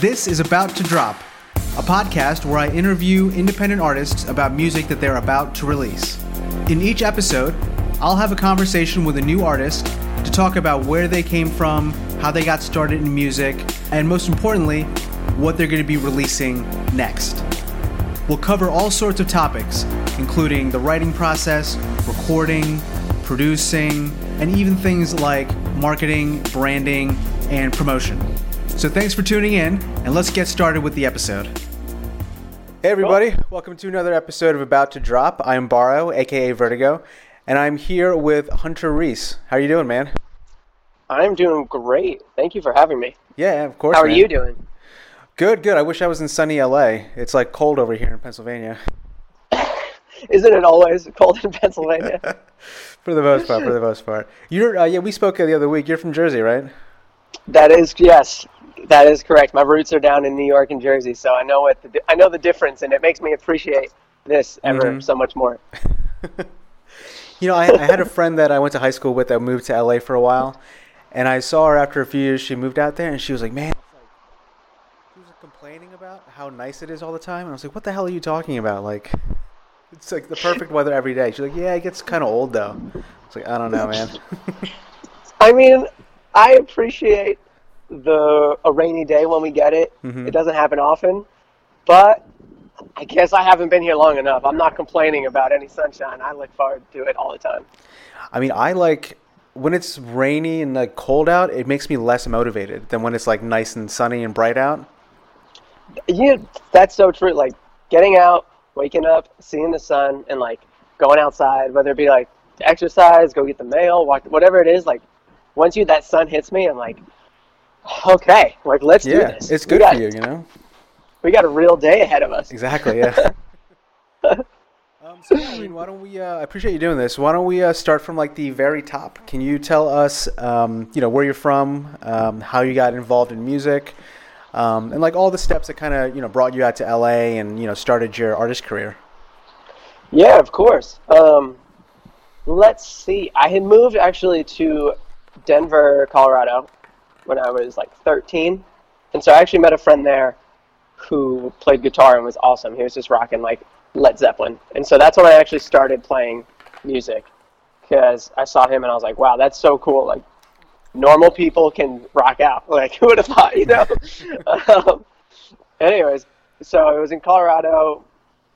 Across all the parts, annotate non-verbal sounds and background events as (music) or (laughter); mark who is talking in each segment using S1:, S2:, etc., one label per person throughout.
S1: This is About to Drop, a podcast where I interview independent artists about music that they're about to release. In each episode, I'll have a conversation with a new artist to talk about where they came from, how they got started in music, and most importantly, what they're going to be releasing next. We'll cover all sorts of topics, including the writing process, recording, producing, and even things like marketing, branding, and promotion. So thanks for tuning in, and let's get started with the episode. Hey everybody, welcome to another episode of About to Drop. I'm Barrow, aka Vertigo, and I'm here with Hunter Reese. How are you doing, man?
S2: I'm doing great. Thank you for having me.
S1: Yeah, of course.
S2: How are you doing?
S1: Good, good. I wish I was in sunny LA. It's like cold over here in Pennsylvania. (laughs)
S2: Isn't it always cold in Pennsylvania? (laughs)
S1: for the most part, for the most part. You're, uh, yeah, we spoke the other week. You're from Jersey, right?
S2: that is yes, that is correct. My roots are down in New York and Jersey, so I know what the I know the difference, and it makes me appreciate this ever
S1: Mhm.
S2: so much more. (laughs)
S1: You know, I, I had a friend that I went to high school with that moved to LA for a while, and I saw her after a few years. She moved out there, and she was like, "Man, she was complaining about how nice it is all the time." And I was like, "What the hell are you talking about? Like, it's like the perfect weather every day." She's like, "Yeah, it gets kind of old though." It's like, I don't know, man. (laughs)
S2: I mean, I appreciate the a rainy day when we get it.
S1: Mhm.
S2: It doesn't happen often, but I guess I haven't been here long enough. I'm not complaining about any sunshine. I look forward to it all the time.
S1: I mean, I like when it's rainy and like cold out. It makes me less motivated than when it's like nice and sunny and bright out.
S2: Yeah, that's so true. Like getting out, waking up, seeing the sun, and like going outside, whether it be like exercise, go get the mail, walk, whatever it is. Like once you that sun hits me, I'm like, okay, like let's do
S1: Yeah,
S2: this.
S1: it's good
S2: got-
S1: for you, you know.
S2: We got a real day ahead of us.
S1: Exactly. (laughs) Yeah. um, so yeah, I mean, why don't we? Uh, I appreciate you doing this. Why don't we uh, start from like the very top? Can you tell us, um, you know, where you're from, um, how you got involved in music, um, and like all the steps that kind of you know brought you out to LA and you know started your artist career?
S2: Yeah, of course. Um, let's see. I had moved actually to Denver, Colorado, when I was like 13, and so I actually met a friend there who played guitar and was awesome. He was just rocking like Led Zeppelin, and so that's when I actually started playing music because I saw him and I was like, wow, that's so cool. Like normal people can rock out. (laughs) Like who would have thought, you know? (laughs) um, anyways, so I was in Colorado,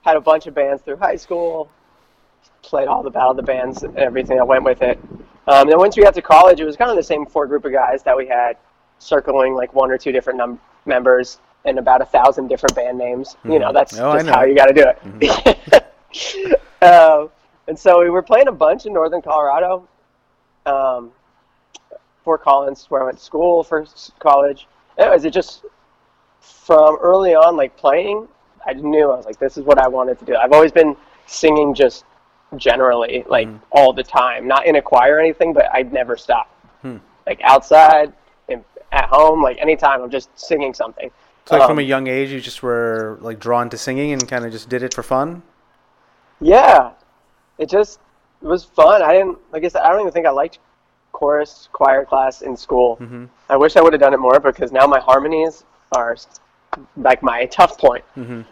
S2: had a bunch of bands through high school, played all the battle of the bands and everything that went with it. Um, then once we got to college, it was kind of the same four group of guys that we had, circling like one or two different num- members and about a thousand different band names. You know, that's
S1: Oh,
S2: just
S1: know. Mm-hmm.
S2: how you got to do it. (laughs) um, and so we were playing a bunch in northern Colorado. Um, Fort Collins, where I went to school for college. Anyways, it just from early on, like playing, I knew I was like, this is what I wanted to do. I've always been singing just generally, like
S1: Mhm.
S2: all the time, not in a choir or anything, but I'd never stop.
S1: Hmm.
S2: Like outside, in, at home, like anytime, I'm just singing something.
S1: So like from a
S2: Um,
S1: young age, you just were like drawn to singing and kind of just did it for fun.
S2: Yeah, it just it was fun. I didn't, like I said, I don't even think I liked chorus choir class in school.
S1: hmm
S2: I wish I would have done it more because now my harmonies are like my (laughs) tough point.
S1: hmm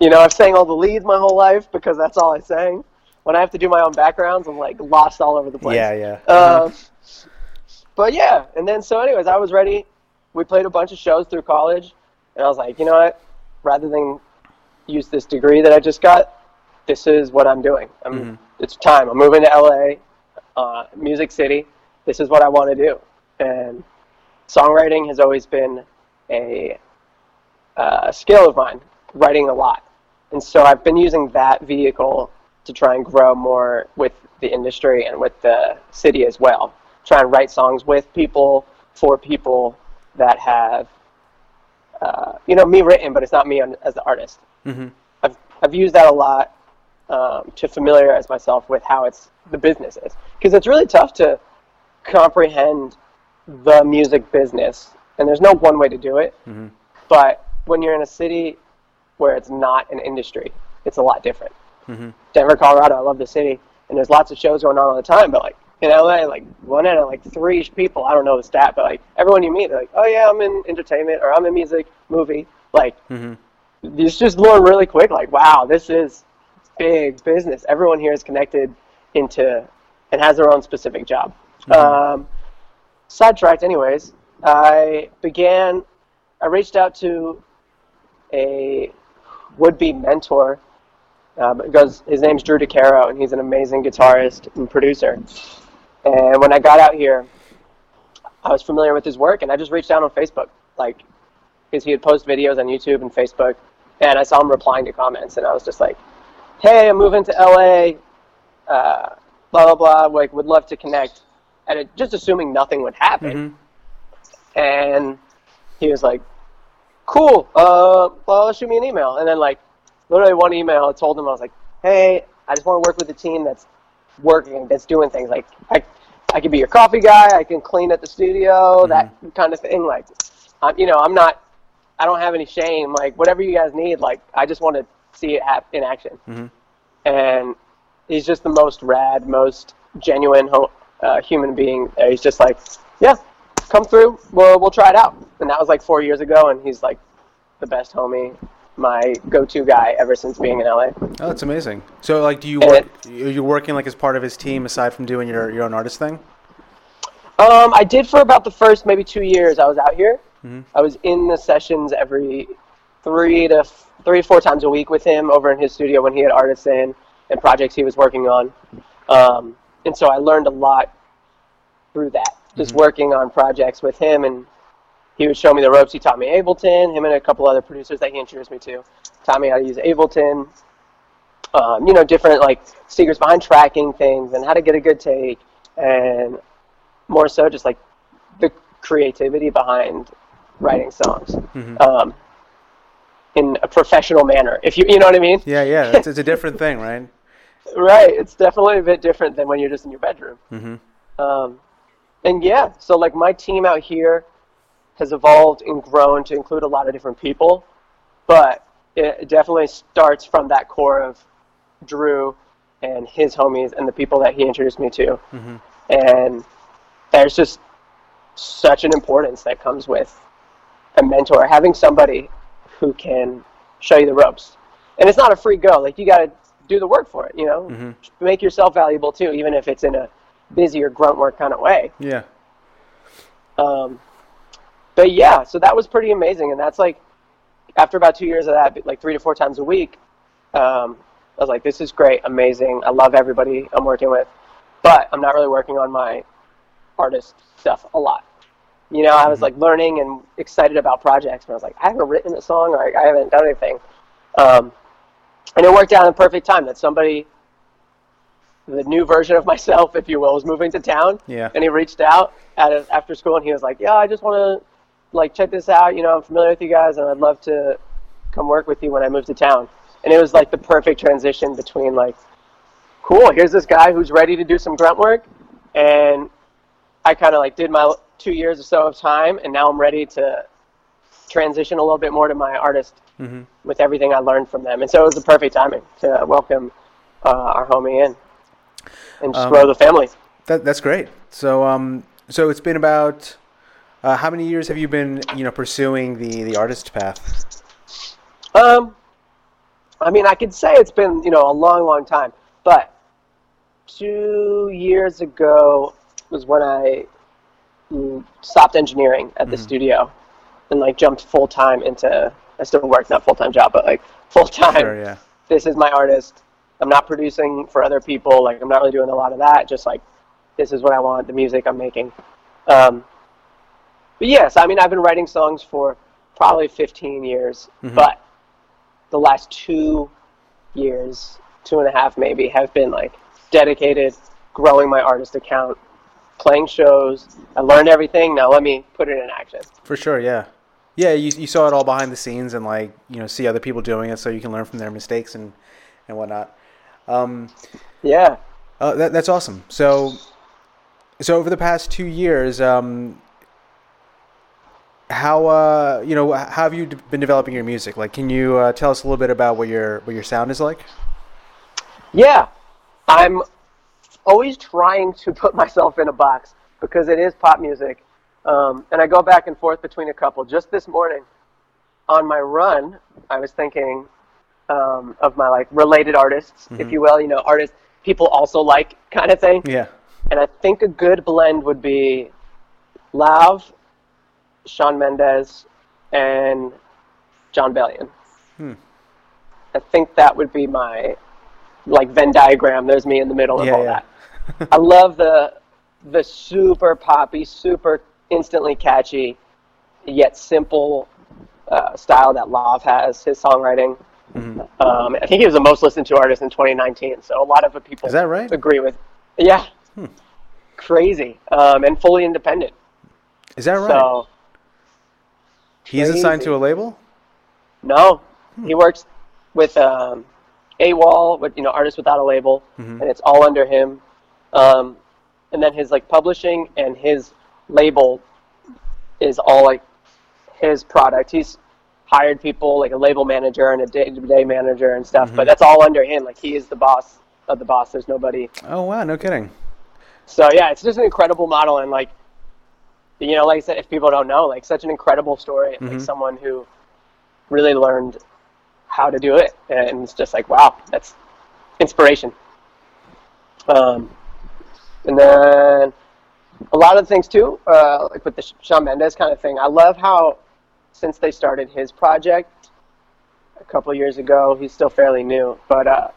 S2: You know, I've sang all the leads my whole life because that's all I sang. When I have to do my own backgrounds, I'm like lost all over the place.
S1: Yeah, yeah. Uh-huh.
S2: Um, but yeah, and then so anyways, I was ready. We played a bunch of shows through college, and I was like, you know what? Rather than use this degree that I just got, this is what I'm doing. I'm,
S1: Mhm.
S2: It's time. I'm moving to LA, uh, Music City. This is what I want to do. And songwriting has always been a uh, skill of mine, writing a lot. And so I've been using that vehicle to try and grow more with the industry and with the city as well. Try and write songs with people, for people that have, uh, you know, me written, but it's not me on, as the artist.
S1: hmm
S2: I've, I've used that a lot um, to familiarize myself with how it's the business is. Because it's really tough to comprehend the music business, and there's no one way to do it.
S1: hmm
S2: But when you're in a city where it's not an industry, it's a lot different.
S1: Hmm
S2: Denver, Colorado, I love the city, and there's lots of shows going on all the time. But like, in LA, like one out of like three people, I don't know the stat, but like everyone you meet, they're like, oh yeah, I'm in entertainment or I'm in music, movie. Like,
S1: Mhm.
S2: you just learn really quick, like, wow, this is big business. Everyone here is connected into and has their own specific job. Um, sidetracked, anyways, I began, I reached out to a would be mentor. Um, because his name's Drew DeCaro, and he's an amazing guitarist and producer. And when I got out here, I was familiar with his work, and I just reached out on Facebook, like, because he had posted videos on YouTube and Facebook, and I saw him replying to comments, and I was just like, "Hey, I'm moving to LA, uh, blah blah blah. Like, would love to connect." And it, just assuming nothing would happen,
S1: Mhm.
S2: and he was like, "Cool, uh, well, shoot me an email." And then like, literally one email, I told him I was like, "Hey, I just want to work with a team that's working, that's doing things. Like, I, I can be your coffee guy. I can clean at the studio, that kind of thing. Like, I'm, you know, I'm not, I don't have any shame. Like, whatever you guys need, like, I just want to see it in action."
S1: Mhm.
S2: And he's just the most rad, most genuine ho- uh, human being. there. He's just like, "Yeah, come through. We'll we'll try it out." And that was like four years ago, and he's like the best homie, my go-to guy ever since being in LA.
S1: Oh, that's amazing. So, like, do you work? Are you working like as part of his team aside from doing your, your own artist thing?
S2: Um, I did for about the first maybe two years. I was out here. I was in the sessions every three to f- three to four times a week with him over in his studio when he had artists in and projects he was working on. Um, and so I learned a lot through that, just working on projects with him. And he would show me the ropes. He taught me Ableton. Him and a couple other producers that he introduced me to taught me how to use Ableton. Um, you know, different like secrets behind tracking things and how to get a good take, and more so just like the creativity behind writing songs um, in a professional manner. If you you know what I mean?
S1: Yeah, yeah. It's, it's a different thing, right? (laughs)
S2: Right. It's definitely a bit different than when you're just in your bedroom.
S1: Mhm.
S2: Um, and yeah, so like my team out here has evolved and grown to include a lot of different people, but it definitely starts from that core of Drew and his homies and the people that he introduced me to. And there's just such an importance that comes with a mentor, having somebody who can show you the ropes. And it's not a free go. Like you got to do the work for it. You know, make yourself valuable too, even if it's in a busy or grunt work kind of way.
S1: Yeah.
S2: Um, but yeah, so that was pretty amazing, and that's like after about two years of that, like three to four times a week. Um, I was like, this is great, amazing. I love everybody I'm working with, but I'm not really working on my artist stuff a lot. You know, I was like learning and excited about projects, but I was like, I haven't written a song or I haven't done anything. Um, and it worked out in perfect time that somebody, the new version of myself, if you will, was moving to town.
S1: Yeah.
S2: And he reached out at a, after school and he was like, yeah, I just want to like check this out. You know, I'm familiar with you guys and I'd love to come work with you when I move to town. And it was like the perfect transition between like, cool, here's this guy who's ready to do some grunt work. And I kind of like did my two years or so of time and now I'm ready to transition a little bit more to my artist
S1: Mhm.
S2: with everything I learned from them. And so it was the perfect timing to welcome uh, our homie in and just
S1: Um,
S2: grow the family.
S1: That that's great. So um, so it's been about uh, how many years have you been you know pursuing the the artist path?
S2: Um, I mean, I could say it's been you know a long, long time, but two years ago was when I mm, stopped engineering at the studio and like jumped full time into. I still work not full time job, but like full time.
S1: Sure, yeah.
S2: This is my artist. I'm not producing for other people. Like I'm not really doing a lot of that. Just like this is what I want. The music I'm making. Um, but yes, I mean I've been writing songs for probably 15 years, but the last two years, two and a half maybe, have been like dedicated growing my artist account, playing shows. I learned everything. Now let me put it in action.
S1: For sure, yeah. Yeah, you, you saw it all behind the scenes and like you know see other people doing it, so you can learn from their mistakes and and whatnot. Um,
S2: Yeah.
S1: uh, that, that's awesome. So, so over the past two years, um, how uh, you know how have you been developing your music? Like, can you uh, tell us a little bit about what your what your sound is like?
S2: Yeah, I'm always trying to put (laughs) myself in a box because it is pop music. Um, and I go back and forth between a couple. Just this morning, on my run, I was thinking um, of my like related artists, if you will. You know, artists people also like kind of thing.
S1: Yeah.
S2: And I think a good blend would be Lauv, Shawn Mendes, and Jon Bellion. I think that would be my like Venn diagram. There's me in the middle of
S1: Yeah,
S2: all
S1: yeah.
S2: that. (laughs) I love the the super poppy, super instantly catchy, yet simple uh, style that Lauv has. His songwriting.
S1: Mm-hmm.
S2: Um, I think he was the most listened to artist in 2019. So a lot of people
S1: Is that right?
S2: agree with. Yeah, crazy um, and fully independent.
S1: Is that right?
S2: So
S1: he isn't signed
S2: crazy.
S1: to a label.
S2: no, he works with um, AWOL, with you know artists without a label,
S1: Mm-hmm.
S2: and it's all under him. Um, and then his like publishing and his label is all like his product. He's hired people like a label manager and a day-to-day manager and stuff,
S1: Mm-hmm.
S2: but that's all under him. Like he is the boss of the boss. There's nobody
S1: Oh wow, no kidding.
S2: So yeah, it's just an incredible model, and like, you know, like I said, if people don't know, like, such an incredible story, like someone who really learned how to do it, and it's just like, wow, that's inspiration. Um, and then a lot of things too, uh, like with the Shawn Mendes kind of thing. I love how since they started his project a couple of years ago, he's still fairly new, but uh,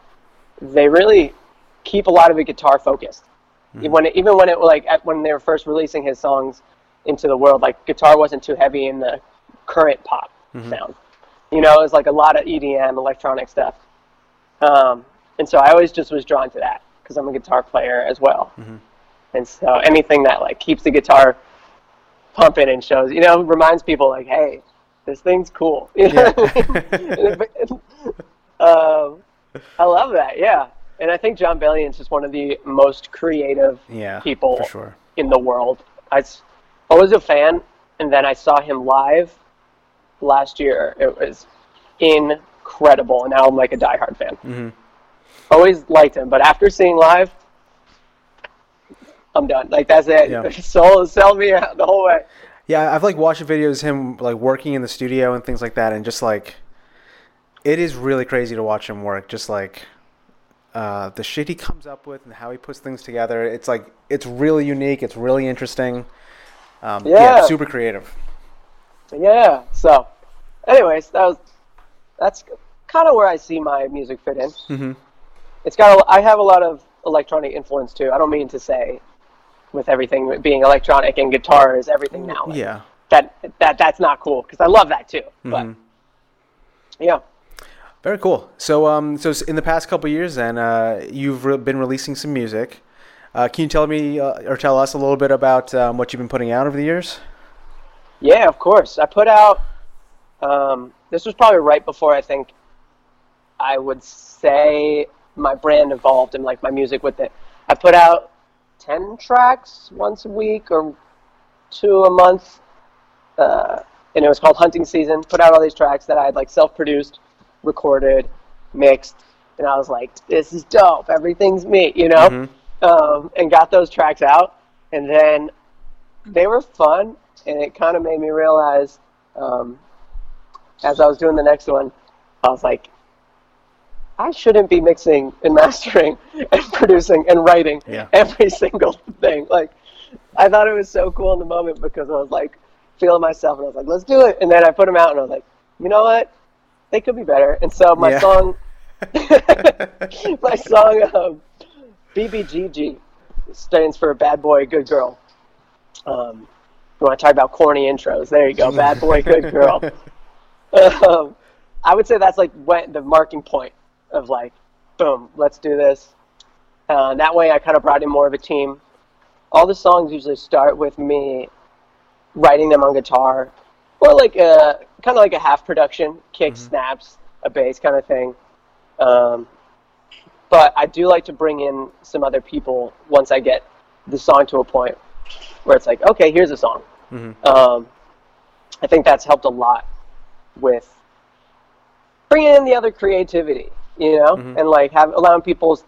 S2: they really keep a lot of it guitar focused. When it, even when it like at, when they were first releasing his songs into the world, like guitar wasn't too heavy in the current pop sound. You know, it was like a lot of EDM, electronic stuff. Um, and so I always just was drawn to that because I'm a guitar player as well. And so anything that like keeps the guitar pumping and shows, you know, reminds people like, hey, this thing's cool. (laughs) You know? (laughs) um, I love that. Yeah. And I think Jon Bellion's just one of the most creative
S1: Yeah,
S2: people
S1: sure.
S2: in the world. I I was a fan, and then I saw him live last year. It was incredible, and now I'm like a diehard fan.
S1: Mm-hmm.
S2: Always liked him, but after seeing live, I'm done. Like that's it.
S1: Yeah. (laughs)
S2: Sold, sell me out the whole way.
S1: Yeah, I've like watched videos of him like working in the studio and things like that, and just like it is really crazy to watch him work. Just like uh, the shit he comes up with and how he puts things together. It's like it's really unique. It's really interesting. Um, yeah.
S2: Yeah.
S1: super creative.
S2: Yeah. So, anyways, that was that's kind of where I see my music fit in.
S1: Mm-hmm.
S2: It's got. A, I have a lot of electronic influence too. I don't mean to say with everything being electronic and guitar is everything now. Like,
S1: Yeah.
S2: That that that's not cool because I love that too. But
S1: Mhm.
S2: yeah.
S1: Very cool. So, um, so in the past couple years, then uh, you've re- been releasing some music. Uh, can you tell me uh, or tell us a little bit about um, what you've been putting out over the years?
S2: Yeah, of course. I put out. Um, this was probably right before I think I would say my brand evolved and like my music with it. I put out ten tracks once a week or two a month, uh, and it was called Hunting Season. Put out all these tracks that I had like self-produced, recorded, mixed, and I was like, "This is dope. Everything's me," you know. Um, and got those tracks out, and then they were fun, and it kind of made me realize, um, as I was doing the next one, I was like, I shouldn't be mixing and mastering (laughs) and producing and writing
S1: Yeah.
S2: every (laughs) single thing. Like, I thought it was so cool in the moment because I was like feeling myself, and I was like, let's do it. And then I put them out, and I was like, you know what? They could be better. And so my
S1: Yeah.
S2: song, (laughs) my song, um, BBGG stands for Bad Boy, Good Girl. Um, you want to talk about corny intros? There you go, Bad Boy, Good Girl. (laughs) um, I would say that's like when the marking point of like, boom, let's do this. Uh, that way, I kind of brought in more of a team. All the songs usually start with me writing them on guitar, or like a kind of like a half production, kick, snaps, a bass kind of thing. Um, but I do like to bring in some other people once I get the song to a point where it's like, okay, here's a song. Um, I think that's helped a lot with bringing in the other creativity, you know, and like have allowing people's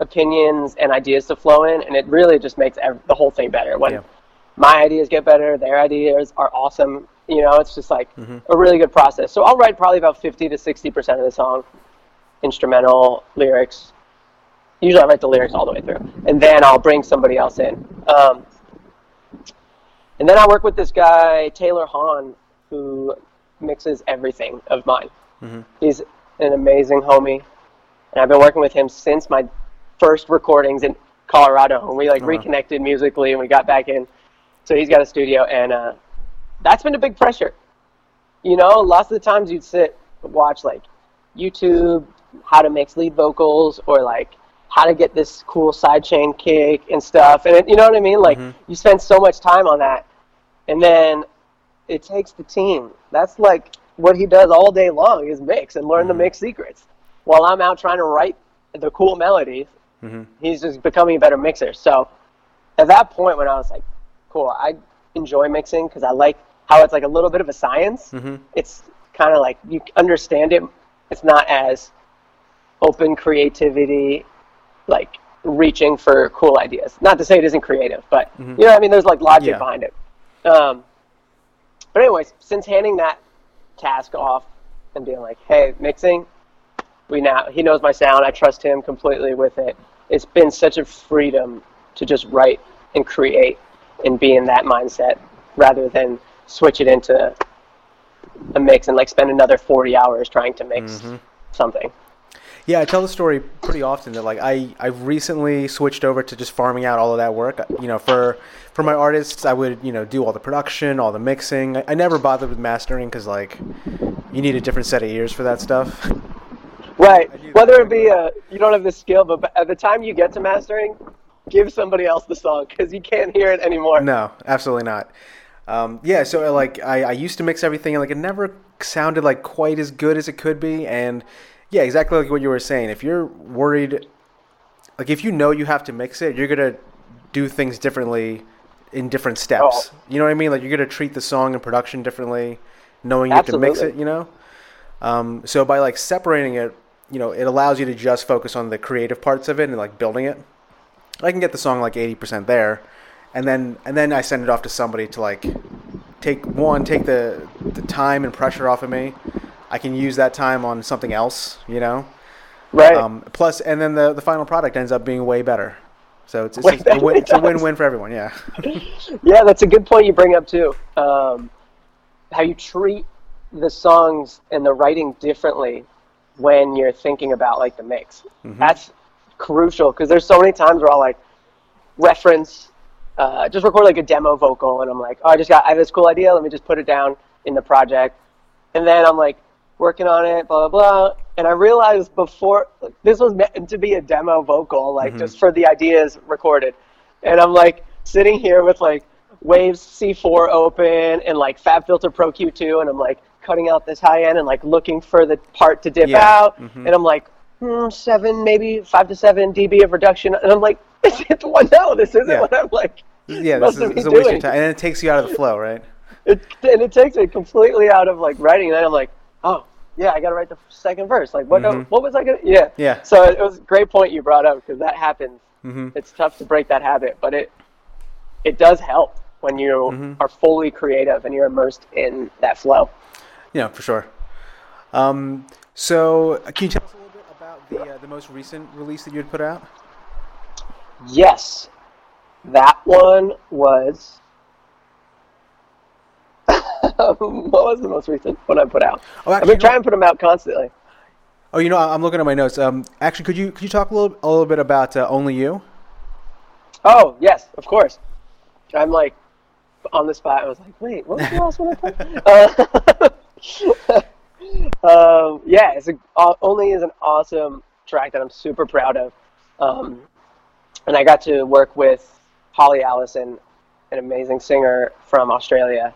S2: opinions and ideas to flow in, and it really just makes ev- the whole thing better. When
S1: Yeah.
S2: my ideas get better, their ideas are awesome. You know, it's just like
S1: Mm-hmm.
S2: a really good process. So I'll write probably about 50 to 60% of the song, instrumental, lyrics. Usually I write the lyrics all the way through. And then I'll bring somebody else in. Um, and then I work with this guy, Taylor Hahn, who mixes everything of mine. He's an amazing homie. And I've been working with him since my first recordings in Colorado. And we like
S1: wow.
S2: reconnected musically and we got back in. So he's got a studio and uh, that's been a big pressure. You know, lots of the times you'd sit watch like YouTube, how to mix lead vocals or like how to get this cool sidechain kick and stuff. And it, you know what I mean? Like mm-hmm. you spend so much time on that. And then it takes the team. That's like what he does all day long is mix and learn the mm-hmm. mix secrets. While I'm out trying to write the cool melodies, mm-hmm. he's just becoming a better mixer. So at that point when I was like, cool, I enjoy mixing because I like how it's like a little bit of a science. It's kind of like you understand it. It's not as open creativity, like reaching for cool ideas. Not to say it isn't creative, but you know, I mean, there's like logic
S1: Yeah.
S2: behind it. Um, but anyways, since handing that task off and being like, hey, mixing, we now he knows my sound. I trust him completely with it. It's been such a freedom to just write and create and be in that mindset rather than switch it into a mix and like spend another 40 hours trying to mix something.
S1: Yeah, I tell the story pretty often that like I I recently switched over to just farming out all of that work. You know, for for my artists, I would you know do all the production, all the mixing. I, I never bothered with mastering because like you need a different set of ears for that stuff.
S2: Right. Whether it be a you don't have the skill, but at the time you get to mastering, give somebody else the song because you can't hear it anymore.
S1: no, absolutely not. Um, yeah, so uh, like I, I used to mix everything and like it never sounded like quite as good as it could be. And yeah, exactly like what you were saying. If you're worried, like if you know you have to mix it, you're gonna do things differently in different steps.
S2: Oh.
S1: You know what I mean? Like you're gonna treat the song and production differently, knowing you have to mix it. You know. Um, so by like separating it, you know, it allows you to just focus on the creative parts of it and like building it. I can get the song like eighty percent there, and then and then I send it off to somebody to like take one, take the the time and pressure off of me. I can use that time on something else, you know.
S2: Right.
S1: Um, plus, and then the the final product ends up being way better. So it's it's, a, win, it's a win-win for everyone. Yeah. (laughs)
S2: Yeah, that's a good point you bring up too. Um, how you treat the songs and the writing differently when you're thinking about like the mix. That's crucial because there's so many times where I'll like reference, uh, just record like a demo vocal, and I'm like, oh, I just got I have this cool idea. Let me just put it down in the project, and then I'm like working on it, blah blah blah. And I realized before like, this was meant to be a demo vocal, like just for the ideas recorded. And I'm like sitting here with like Waves C4 open and like Fab Filter Pro Q2, and I'm like cutting out this high end and like looking for the part to dip
S1: Yeah.
S2: out. And I'm like, hmm, seven, maybe five to seven dB of reduction. And I'm like, (laughs) well, no, this isn't
S1: Yeah.
S2: what I'm like.
S1: Yeah, this is, this is a waste of time, and it takes you out of the flow, right?
S2: It, and it takes me completely out of like writing. And then I'm like, oh, yeah, I got to write the second verse. Like, what?
S1: Mhm.
S2: What was I gonna? Yeah.
S1: Yeah.
S2: So it was a great point you brought up because that happens.
S1: hmm
S2: It's tough to break that habit, but it it does help when you
S1: Mhm.
S2: are fully creative and you're immersed in that flow.
S1: Yeah, for sure. Um, so, can you tell us a little bit about the uh, the most recent release that you had put out?
S2: Yes, that one was. (laughs) what was the most recent one I put out?
S1: Oh,
S2: I've been trying to put them out constantly.
S1: Oh, you know, I'm looking at my notes. Um, actually, could you could you talk a little a little bit about uh, Only You?
S2: Oh yes, of course. I'm like on the spot. I was like, wait, what was the last one I put? (laughs) uh, (laughs) um, yeah, it's a, uh, only is an awesome track that I'm super proud of, um, and I got to work with Holly Allison, an amazing singer from Australia,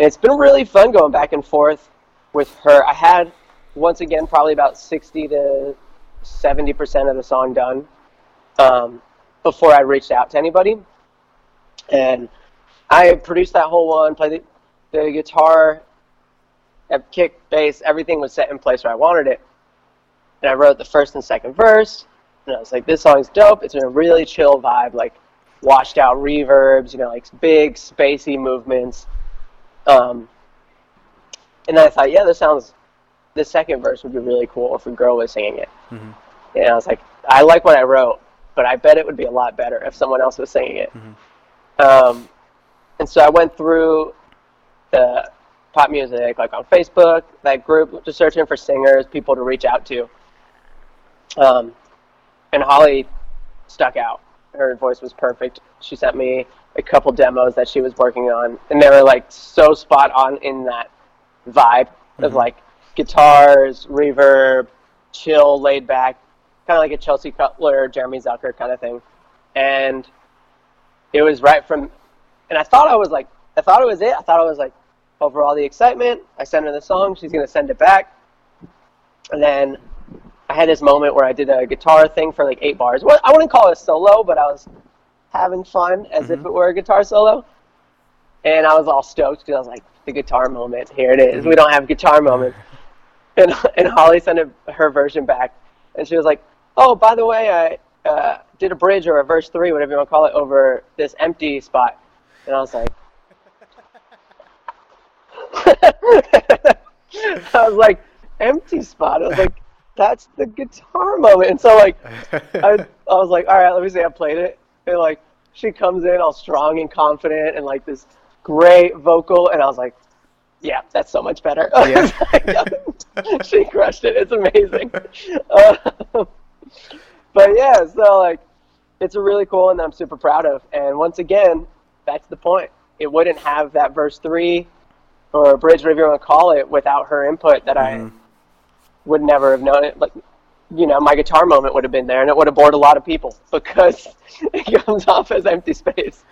S2: and it's been really fun going back and forth with her. I had once again probably about sixty to seventy percent of the song done. Um, before I reached out to anybody. And I produced that whole one, played the, the guitar, kick, bass, everything was set in place where I wanted it. And I wrote the first and second verse, And I was like, this song's dope. It's in a really chill vibe, like washed out reverbs, you know, like big spacey movements. Um, and then I thought, yeah, this sounds. The second verse would be really cool if a girl was singing it.
S1: Mhm.
S2: And I was like, I like what I wrote, but I bet it would be a lot better if someone else was singing it. Um, and so I went through the pop music, like on Facebook, that group, just searching for singers, people to reach out to. Um, and Holly stuck out. Her voice was perfect. She sent me a couple demos that she was working on, and they were like so spot on in that vibe of
S1: Mhm.
S2: like guitars, reverb, chill, laid back, kind of like a Chelsea Cutler, Jeremy Zucker kind of thing. And it was right from, and I thought I was like, I thought it was it. I thought it was like, over all the excitement, I sent her the song. She's gonna send it back, and then I had this moment where I did a guitar thing for like eight bars. Well, I wouldn't call it a solo, but I was having fun as if
S1: Mhm.
S2: it were a guitar solo. And I was all stoked because I was like, the guitar moment, here it is. We don't have guitar moments. And, and Holly sent a, her version back, and she was like, oh, by the way, I uh, did a bridge or a verse three, whatever you want to call it, over this empty spot. And I was like, (laughs) I was like, empty spot. I was like, that's the guitar moment. And so like, (laughs) I, I was like, all right, let me see. I played it, and like, she comes in all strong and confident, and like this great vocal, and I was like, yeah, that's so much better. (laughs)
S1: Yeah. (laughs)
S2: she crushed it. It's amazing. Uh, but yeah, so like, it's a really cool one that I'm super proud of. And once again, that's the point. It wouldn't have that verse three or bridge, whatever you want to call it, without her input that I
S1: Mhm.
S2: Would never have known it. Like, you know, my guitar moment would have been there, and it would have bored a lot of people because (laughs) it comes off as empty space.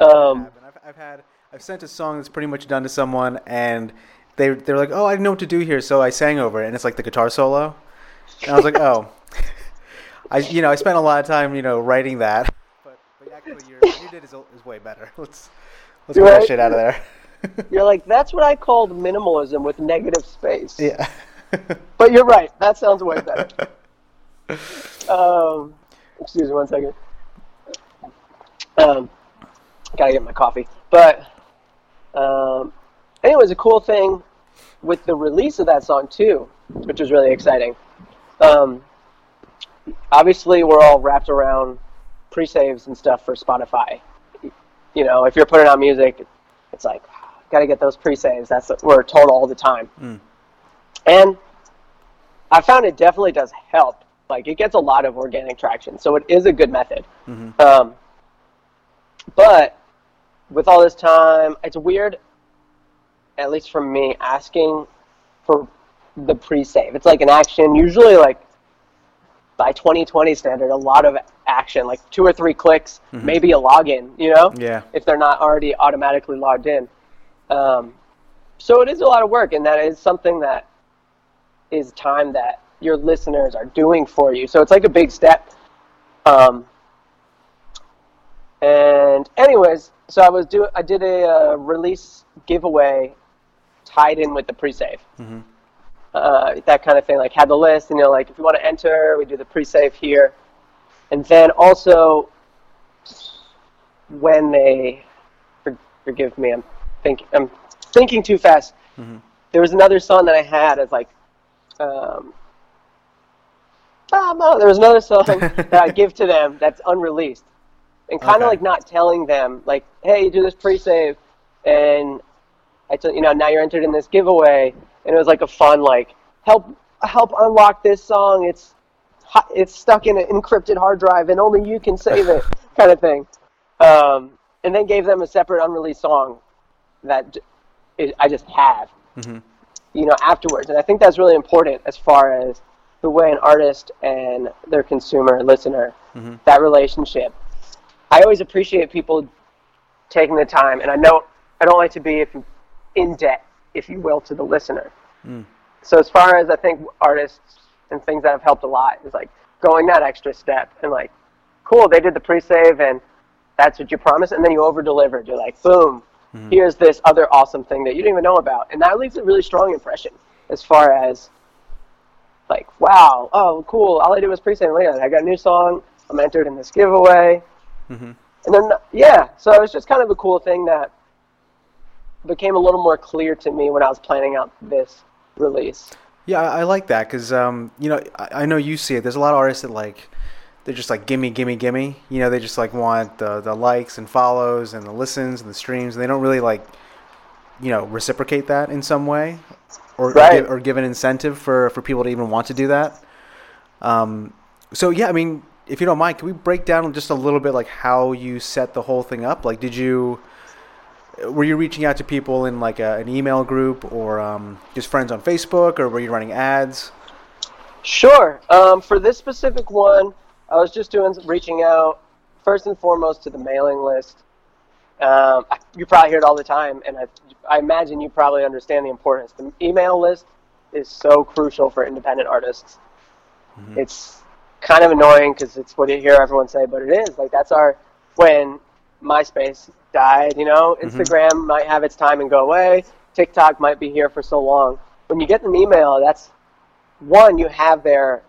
S2: Um,
S1: I've, I've had I've sent a song that's pretty much done to someone, and they they're like, "Oh, I didn't know what to do here," so I sang over it, and it's like the guitar solo, and I was like, "Oh." (laughs) I you know I spent a lot of time you know writing that, but, but actually your what you did is, is way better. Let's let's get that shit out of there. (laughs)
S2: You're like, that's what I called minimalism with negative space.
S1: yeah. (laughs)
S2: But you're right. That sounds way better. (laughs) Um, excuse me one second. Um, gotta get my coffee. But, um, anyways, a cool thing with the release of that song too, which was really exciting. Um, obviously, we're all wrapped around pre-saves and stuff for Spotify. You know, if you're putting out music, it's like gotta get those pre-saves. That's what we're told all the time.
S1: Mm.
S2: And I found it definitely does help. Like it gets a lot of organic traction, so it is a good method.
S1: Mhm.
S2: Um, but with all this time, it's weird, at least for me, asking for the pre-save. It's like an action, usually like by 2020 standard, a lot of action, like two or three clicks,
S1: Mhm.
S2: maybe a login, you know?
S1: Yeah.
S2: if they're not already automatically logged in. Um, so it is a lot of work, and that is something that is time that your listeners are doing for you. So it's like a big step. Um, and anyways, so I was doing, I did a uh, release giveaway tied in with the pre-save.
S1: Mhm.
S2: Uh, that kind of thing, like had the list, and you know, like if you want to enter, we do the pre-save here, and then also when they forgive me, I'm think I'm thinking too fast.
S1: Mhm.
S2: There was another song that I had as like, um, ah, no, there was another song (laughs) that I give to them that's unreleased, and kind of
S1: Okay.
S2: like not telling them like, hey, do this pre-save, and I tell you know now you're entered in this giveaway, and it was like a fun like help help unlock this song. It's it's stuck in an encrypted hard drive, and only you can save it, (laughs) kind of thing. Um, and then gave them a separate unreleased song that I just have,
S1: Mhm.
S2: you know, afterwards. And I think that's really important as far as the way an artist and their consumer, listener,
S1: Mhm.
S2: that relationship. I always appreciate people taking the time, and I know I don't like to be if, in debt, if you will, to the listener.
S1: Mm.
S2: So as far as I think artists and things that have helped a lot is like going that extra step and like, cool, they did the pre-save and that's what you promised, and then you over-delivered. You're like, boom, here's this other awesome thing that you didn't even know about, and that leaves a really strong impression as far as like, wow, oh, cool. All I did was pre-save. Like, I got a new song. I'm entered in this giveaway.
S1: Mm-hmm.
S2: And then, yeah, so it was just kind of a cool thing that became a little more clear to me when I was planning out this release.
S1: Yeah, I, I like that because um, you know I, I know you see it. There's a lot of artists that like they're just like gimme, gimme, gimme. You know, they just like want the the likes and follows and the listens and the streams, and they don't really like you know reciprocate that in some way, or
S2: Right.
S1: or, give, or give an incentive for for people to even want to do that. Um, so yeah, I mean, if you don't mind, can we break down just a little bit like how you set the whole thing up? Like, did you were you reaching out to people in like a, an email group or um, just friends on Facebook, or were you running ads?
S2: Sure. Um, for this specific one, I was just doing reaching out first and foremost to the mailing list. Um, you probably hear it all the time, and I, I imagine you probably understand the importance. The email list is so crucial for independent artists. It's kind of annoying because it's what you hear everyone say, but it is like that's our when MySpace died. You know, Instagram might have its time and go away. TikTok might be here for so long. When you get an email, that's one you have their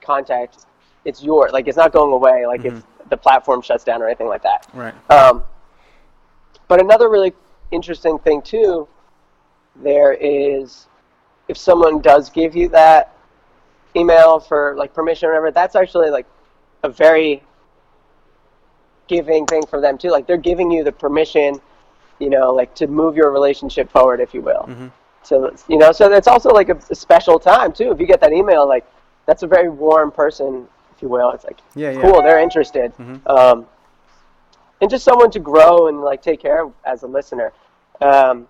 S2: contact. It's yours. Like it's not going away. Like if the platform shuts down or anything like that.
S1: Right.
S2: Um, but another really interesting thing too, there is if someone does give you that email for like permission or whatever, that's actually like a very giving thing for them too. Like they're giving you the permission, you know, like to move your relationship forward, if you will.
S1: Mhm.
S2: So you know, so it's also like a, a special time too. If you get that email, like that's a very warm person, if you will. It's like
S1: Yeah, yeah.
S2: cool, they're interested.
S1: Mhm.
S2: Um, and just someone to grow and like take care of as a listener. Um,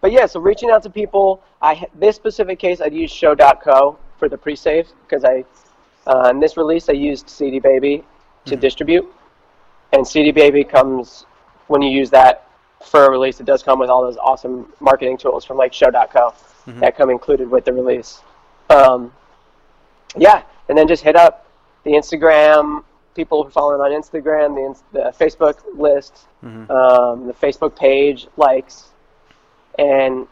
S2: but yeah, so reaching out to people. I this specific case, I'd use Show.co for the pre-save because I uh, in this release I used CD Baby to distribute, and CD Baby comes when you use that for a release. It does come with all those awesome marketing tools from like Show.co that come included with the release. Um, yeah, and then just hit up the Instagram people who follow on Instagram, the, the Facebook list, um, the Facebook page likes, and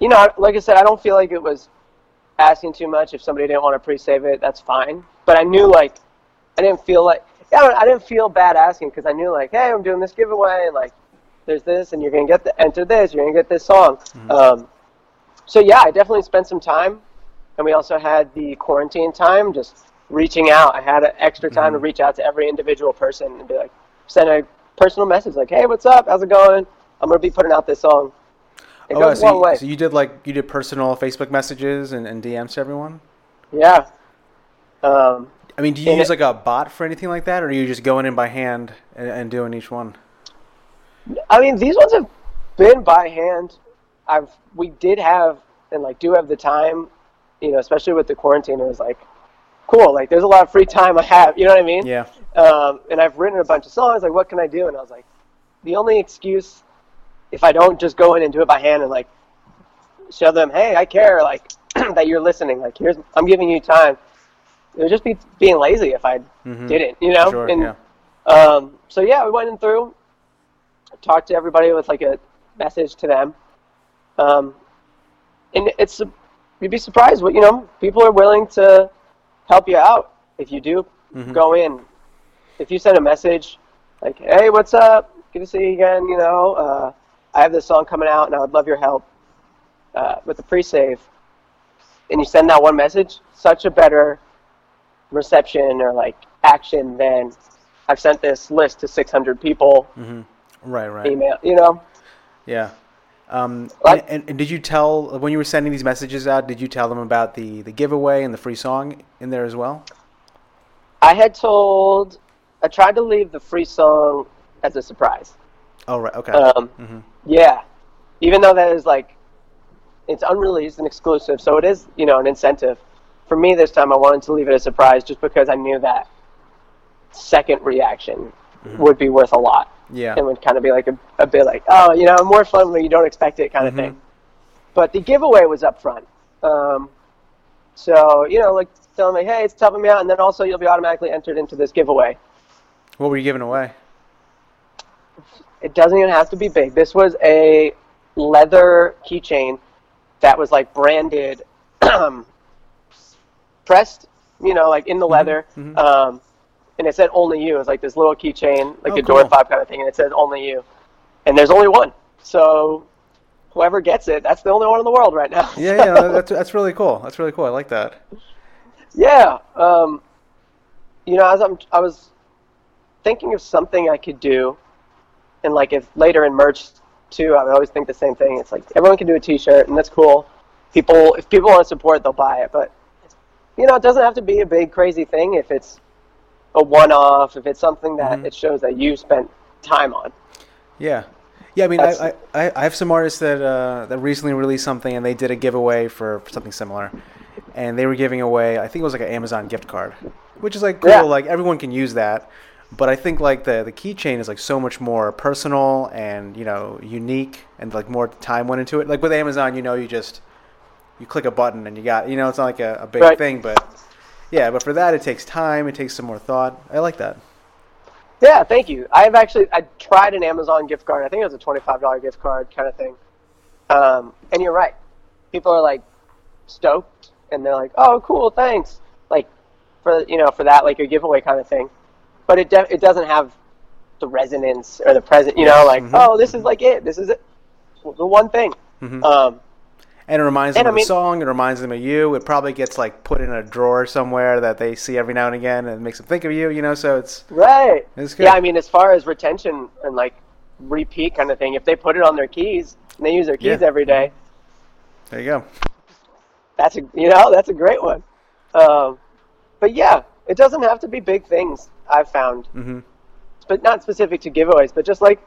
S2: you know, like I said, I don't feel like it was asking too much. If somebody didn't want to pre-save it, that's fine. But I knew like I didn't feel like yeah, I don't- I didn't feel bad asking because I knew like, hey, I'm doing this giveaway, and like there's this, and you're gonna get the enter this, you're gonna get this song. Um, so yeah, I definitely spent some time, and we also had the quarantine time, just reaching out. I had extra time to reach out to every individual person and be like, send a personal message like, hey, what's up? How's it going? I'm gonna be putting out this song. It
S1: Oh,
S2: goes
S1: so,
S2: long
S1: you,
S2: way.
S1: so you did like you did personal Facebook messages and, and DMs to everyone.
S2: yeah. Um,
S1: I mean, do you use
S2: it-
S1: like a bot for anything like that, or are you just going in by hand and, and doing each one?
S2: I mean, these ones have been by hand. I've we did have and like do have the time, you know, especially with the quarantine. It was like cool. Like there's a lot of free time I have. You know what I mean?
S1: Yeah.
S2: Um, and I've written a bunch of songs. Like, what can I do? And I was like, the only excuse if I don't just go in and do it by hand and like show them, hey, I care, like (clears throat) that you're listening. Like, here's I'm giving you time. It would just be being lazy if I
S1: Mhm.
S2: didn't. You know?
S1: Sure.
S2: And,
S1: yeah.
S2: um, so yeah, we went in through, talked to everybody with like a message to them, um, and it's you'd be surprised what you know people are willing to help you out if you do
S1: Mhm.
S2: go in. If you send a message like, "Hey, what's up? Good to see you again," you know, uh, I have this song coming out and I would love your help uh, with the pre-save, and you send that one message, such a better reception or like action than I've sent this list to 600 people
S1: hmm Right. Right.
S2: email. You know,
S1: Yeah. Um, and, and, and did you tell when you were sending these messages out? Did you tell them about the the giveaway and the free song in there as well?
S2: I had told, I tried to leave the free song as a surprise.
S1: Oh, right. Okay.
S2: Um,
S1: hmm
S2: Yeah, even though that is like, it's unreleased and exclusive, so it is you know an incentive. For me this time, I wanted to leave it a surprise just because I knew that second reaction would be worth a lot.
S1: Yeah.
S2: and would kind of be like a, a bit like, oh, you know, more fun when you don't expect it kind of
S1: Mhm.
S2: thing. But the giveaway was up front. Um, so, you know, like telling me, hey, it's helping me out, and then also you'll be automatically entered into this giveaway.
S1: What were you giving away?
S2: It doesn't even have to be big. This was a leather keychain that was like branded (clears throat) pressed, you know, like in the leather.
S1: mhm.
S2: Um, and it said only you. It was like this little keychain, like
S1: Oh,
S2: a door fob kind of thing, and it says only you. And there's only one. So whoever gets it, that's the only one in the world right now.
S1: Yeah, yeah, no, (laughs) that's that's really cool. That's really cool. I like that.
S2: Yeah. Um, you know, as I'm, I was thinking of something I could do, and like if later in merch too, I would always think the same thing. It's like everyone can do a T-shirt, and that's cool. People, if people want to support, they'll buy it. But you know, it doesn't have to be a big crazy thing. If it's a one-off, if it's something that
S1: Mhm.
S2: it shows that you spent time on.
S1: Yeah, yeah. I mean, I, I, I I have some artists that uh, that recently released something, and they did a giveaway for something similar, and they were giving away. I think it was like an Amazon gift card, which is like cool.
S2: Yeah.
S1: Like everyone can use that, but I think like the the keychain is like so much more personal and you know unique, and like more time went into it. Like with Amazon, you know, you just you click a button and you got you know it's not like a, a big
S2: Right.
S1: thing, but yeah. But for that, it takes time. It takes some more thought. I like that.
S2: Yeah, thank you. I've actually I tried an Amazon gift card. I think it was a twenty-five dollar gift card kind of thing. Um, and you're right. People are like stoked, and they're like, "Oh, cool, thanks." Like for you know for that like a giveaway kind of thing. But it de- it doesn't have the resonance or the present. You know, like
S1: Mhm.
S2: oh, this is like it. This is it. The one thing.
S1: Mhm.
S2: Um,
S1: And it reminds them
S2: And I
S1: of
S2: mean-
S1: the song. It reminds them of you. It probably gets like put in a drawer somewhere that they see every now and again, and it makes them think of you. You know, so it's
S2: right.
S1: it's good.
S2: Yeah, I mean, as far as retention and like repeat kind of thing, if they put it on their keys and they use their keys
S1: Yeah.
S2: every day,
S1: there you go.
S2: that's a you know that's a great one. Um, but yeah, it doesn't have to be big things. I've found,
S1: hmm
S2: but not specific to giveaways, but just like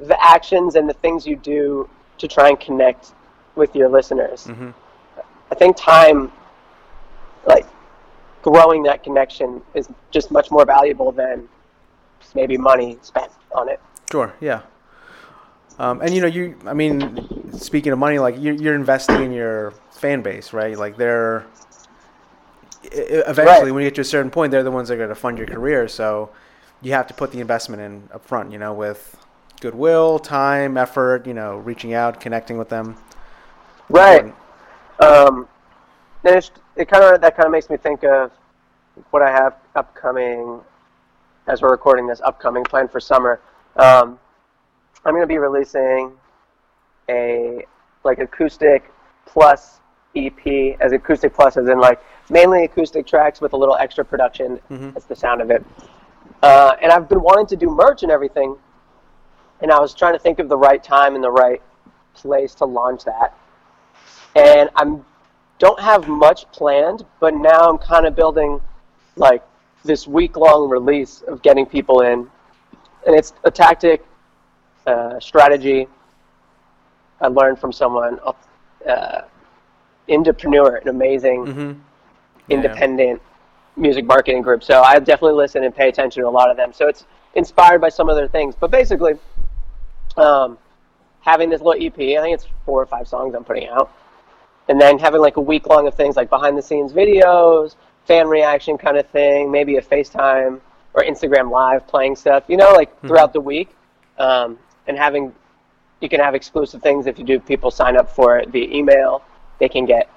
S2: the actions and the things you do to try and connect with your listeners.
S1: hmm
S2: I think time, like growing that connection, is just much more valuable than maybe money spent on it.
S1: Sure. Yeah. Um, and you know, you. I mean, speaking of money, like you're, you're investing in your fan base, right? Like they're eventually,
S2: Right.
S1: when you get to a certain point, they're the ones that are going to fund your career. So you have to put the investment in up front. You know, with goodwill, time, effort. You know, reaching out, connecting with them.
S2: Right. Um, and it's, it kind of that kind of makes me think of what I have upcoming as we're recording this upcoming plan for summer. Um, I'm going to be releasing a like acoustic plus EP as acoustic plus as in like mainly acoustic tracks with a little extra production.
S1: Mhm.
S2: That's the sound of it. Uh, and I've been wanting to do merch and everything, and I was trying to think of the right time and the right place to launch that and I'm don't have much planned, but now I'm kind of building like this week long release of getting people in, and it's a tactic, uh, strategy. I learned from someone, uh, Indepreneur, an amazing
S1: Mhm.
S2: independent music marketing group. So I definitely listen and pay attention to a lot of them. So it's inspired by some of their things, but basically, um, having this little EP, I think it's four or five songs I'm putting out, and then having like a week long of things like behind the scenes videos, fan reaction kind of thing, maybe a FaceTime or Instagram live playing stuff, you know, like throughout the week, um, and having you can have exclusive things if you do people sign up for it via email, they can get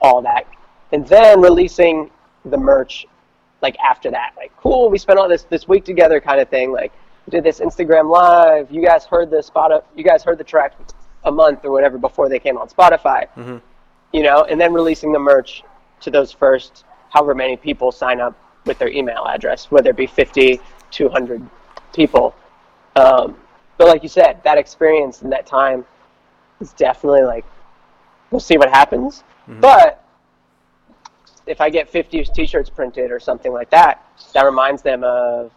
S2: all that, and then releasing the merch like after that, like cool, we spent all this this week together kind of thing, like did this Instagram live, you guys heard the spot, you guys heard the track a month or whatever before they came on Spotify.
S1: Mhm.
S2: You know, and then releasing the merch to those first however many people sign up with their email address, whether it be 50, 200 people. Um, but like you said, that experience and that time is definitely like, we'll see what happens. But if I get 50 t-shirts printed or something like that, that reminds them of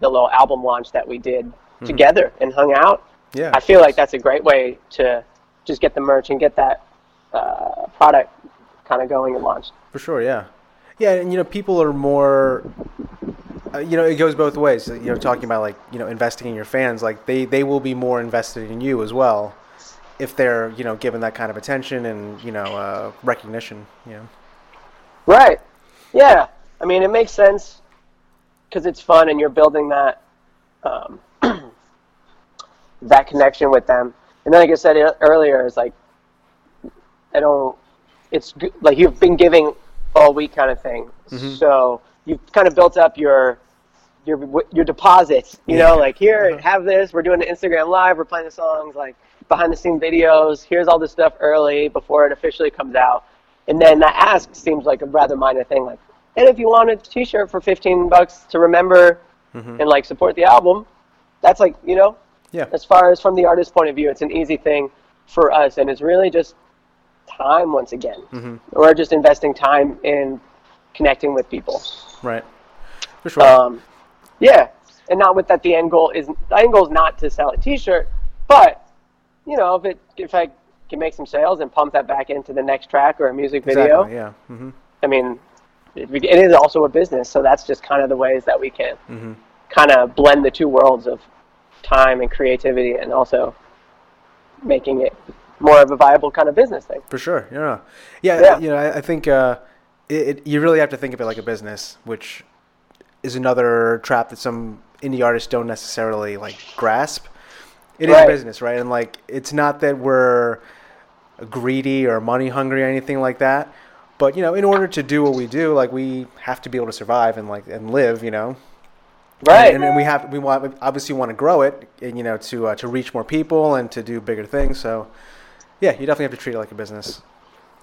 S2: the little album launch that we did together and hung out.
S1: Yeah.
S2: I feel like that's a great way to just get the merch and get that uh, product kind of going and launched.
S1: For sure, yeah, yeah, and you know, people are more. Uh, you know, it goes both ways. You know, talking about like you know investing in your fans, like they they will be more invested in you as well, if they're you know given that kind of attention and you know uh, recognition. You know.
S2: Right. Yeah. I mean, it makes sense because it's fun and you're building that um, (clears throat) that connection with them. And then, like I said e- earlier, it's like I don't. It's like you've been giving all week kind of thing.
S1: Mm-hmm.
S2: So you've kind of built up your your your deposits. You know, like here,
S1: Uh-huh.
S2: have this. We're doing the Instagram live. We're playing the songs, like behind the scene videos. Here's all this stuff early before it officially comes out. And then that ask seems like a rather minor thing. Like, and if you want a T-shirt for 15 bucks to remember
S1: Mm-hmm.
S2: and like support the album, that's like you know
S1: Yeah.
S2: as far as from the artist's point of view, it's an easy thing for us, and it's really just time once again.
S1: Mm-hmm.
S2: We're just investing time in connecting with people.
S1: Right. For sure.
S2: Um, yeah, and not with that. The end goal is the end goal is not to sell a T-shirt, but you know, if it if I can make some sales and pump that back into the next track or a music video,
S1: exactly. Yeah. hmm
S2: I mean, it, it is also a business, so that's just kind of the ways that we can
S1: Mm-hmm.
S2: kind of blend the two worlds of time and creativity, and also making it more of a viable kind of business thing.
S1: For sure. Yeah. Yeah.
S2: Yeah.
S1: You know, I, I think uh, it, it, you really have to think of it like a business, which is another trap that some indie artists don't necessarily like grasp. It is
S2: Right.
S1: a business, right? And like, it's not that we're greedy or money hungry or anything like that. But you know, in order to do what we do, like we have to be able to survive and like and live. You know,
S2: Right.
S1: and, and we have we want we obviously want to grow it, and, you know, to uh, to reach more people and to do bigger things. So, yeah, you definitely have to treat it like a business.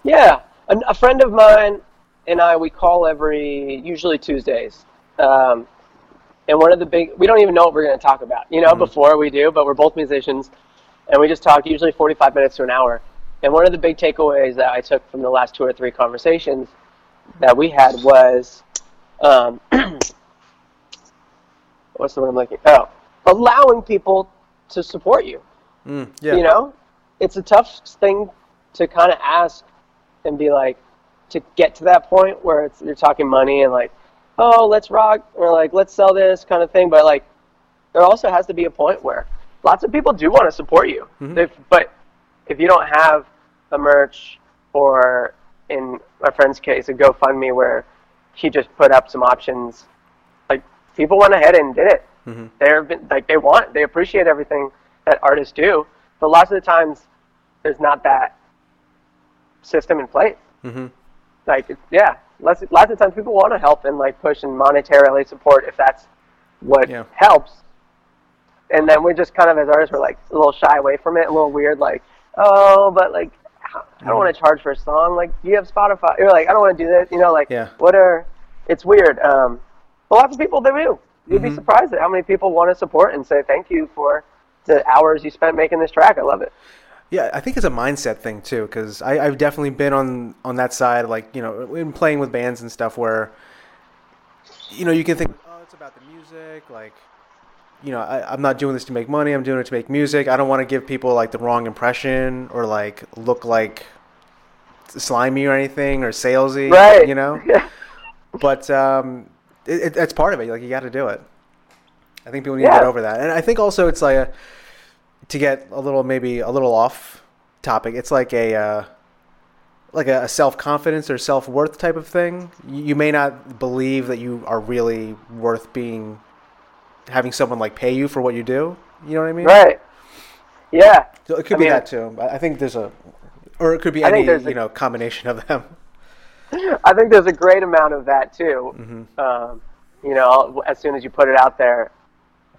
S2: Yeah, a, a friend of mine and I we call every usually Tuesdays, um, and one of the big we don't even know what we're going to talk about, you know, before we do, but we're both musicians, and we just talk usually forty five minutes to an hour. And one of the big takeaways that I took from the last two or three conversations that we had was, um, (clears throat) what's the word I'm looking? Oh, allowing people to support you.
S1: Mm, yeah.
S2: You know, it's a tough thing to kind of ask and be like, to get to that point where it's, you're talking money and like, oh, let's rock or like let's sell this kind of thing. But like, there also has to be a point where lots of people do want to support you. Mm-hmm. If, but if you don't have a merch or in my friend's case, a GoFundMe where he just put up some options, like people went ahead and did it. Mm-hmm. They're like they want, they appreciate everything that artists do, but lots of the times there's not that system in place.
S1: Mhm.
S2: Like yeah, lots lots of times people want to help and like push and monetarily support if that's what
S1: Yeah.
S2: helps. And then we're just kind of as artists we're like a little shy away from it, a little weird, like oh, but like I don't want to charge for a song. Like you have Spotify, you're like I don't want to do this. You know, like
S1: Yeah.
S2: what are? It's weird. Um, but lots of people they do. You'd
S1: Mm-hmm.
S2: be surprised at how many people want to support and say thank you for the hours you spent making this track. I love it.
S1: Yeah, I think it's a mindset thing too, because I've definitely been on on that side, like you know, in playing with bands and stuff, where you know you can think, oh, it's about the music, like you know, I, I'm not doing this to make money, I'm doing it to make music. I don't want to give people like the wrong impression or like look like slimy or anything or salesy,
S2: Right.
S1: You know,
S2: Yeah. (laughs)
S1: but um, it, it, that's part of it. Like you got to do it. I think people need to get over that, and I think also it's like a, to get a little maybe a little off topic. It's like a uh, like a, self confidence or self worth type of thing. You, you may not believe that you are really worth being having someone like pay you for what you do. You know what I mean?
S2: Right. Yeah.
S1: So it could
S2: I
S1: be
S2: mean-
S1: that too. I think there's a, or it could be
S2: I
S1: any you know combination of them. (laughs)
S2: I think there's a great amount of that too.
S1: Mm-hmm.
S2: Um, you know, as soon as you put it out there,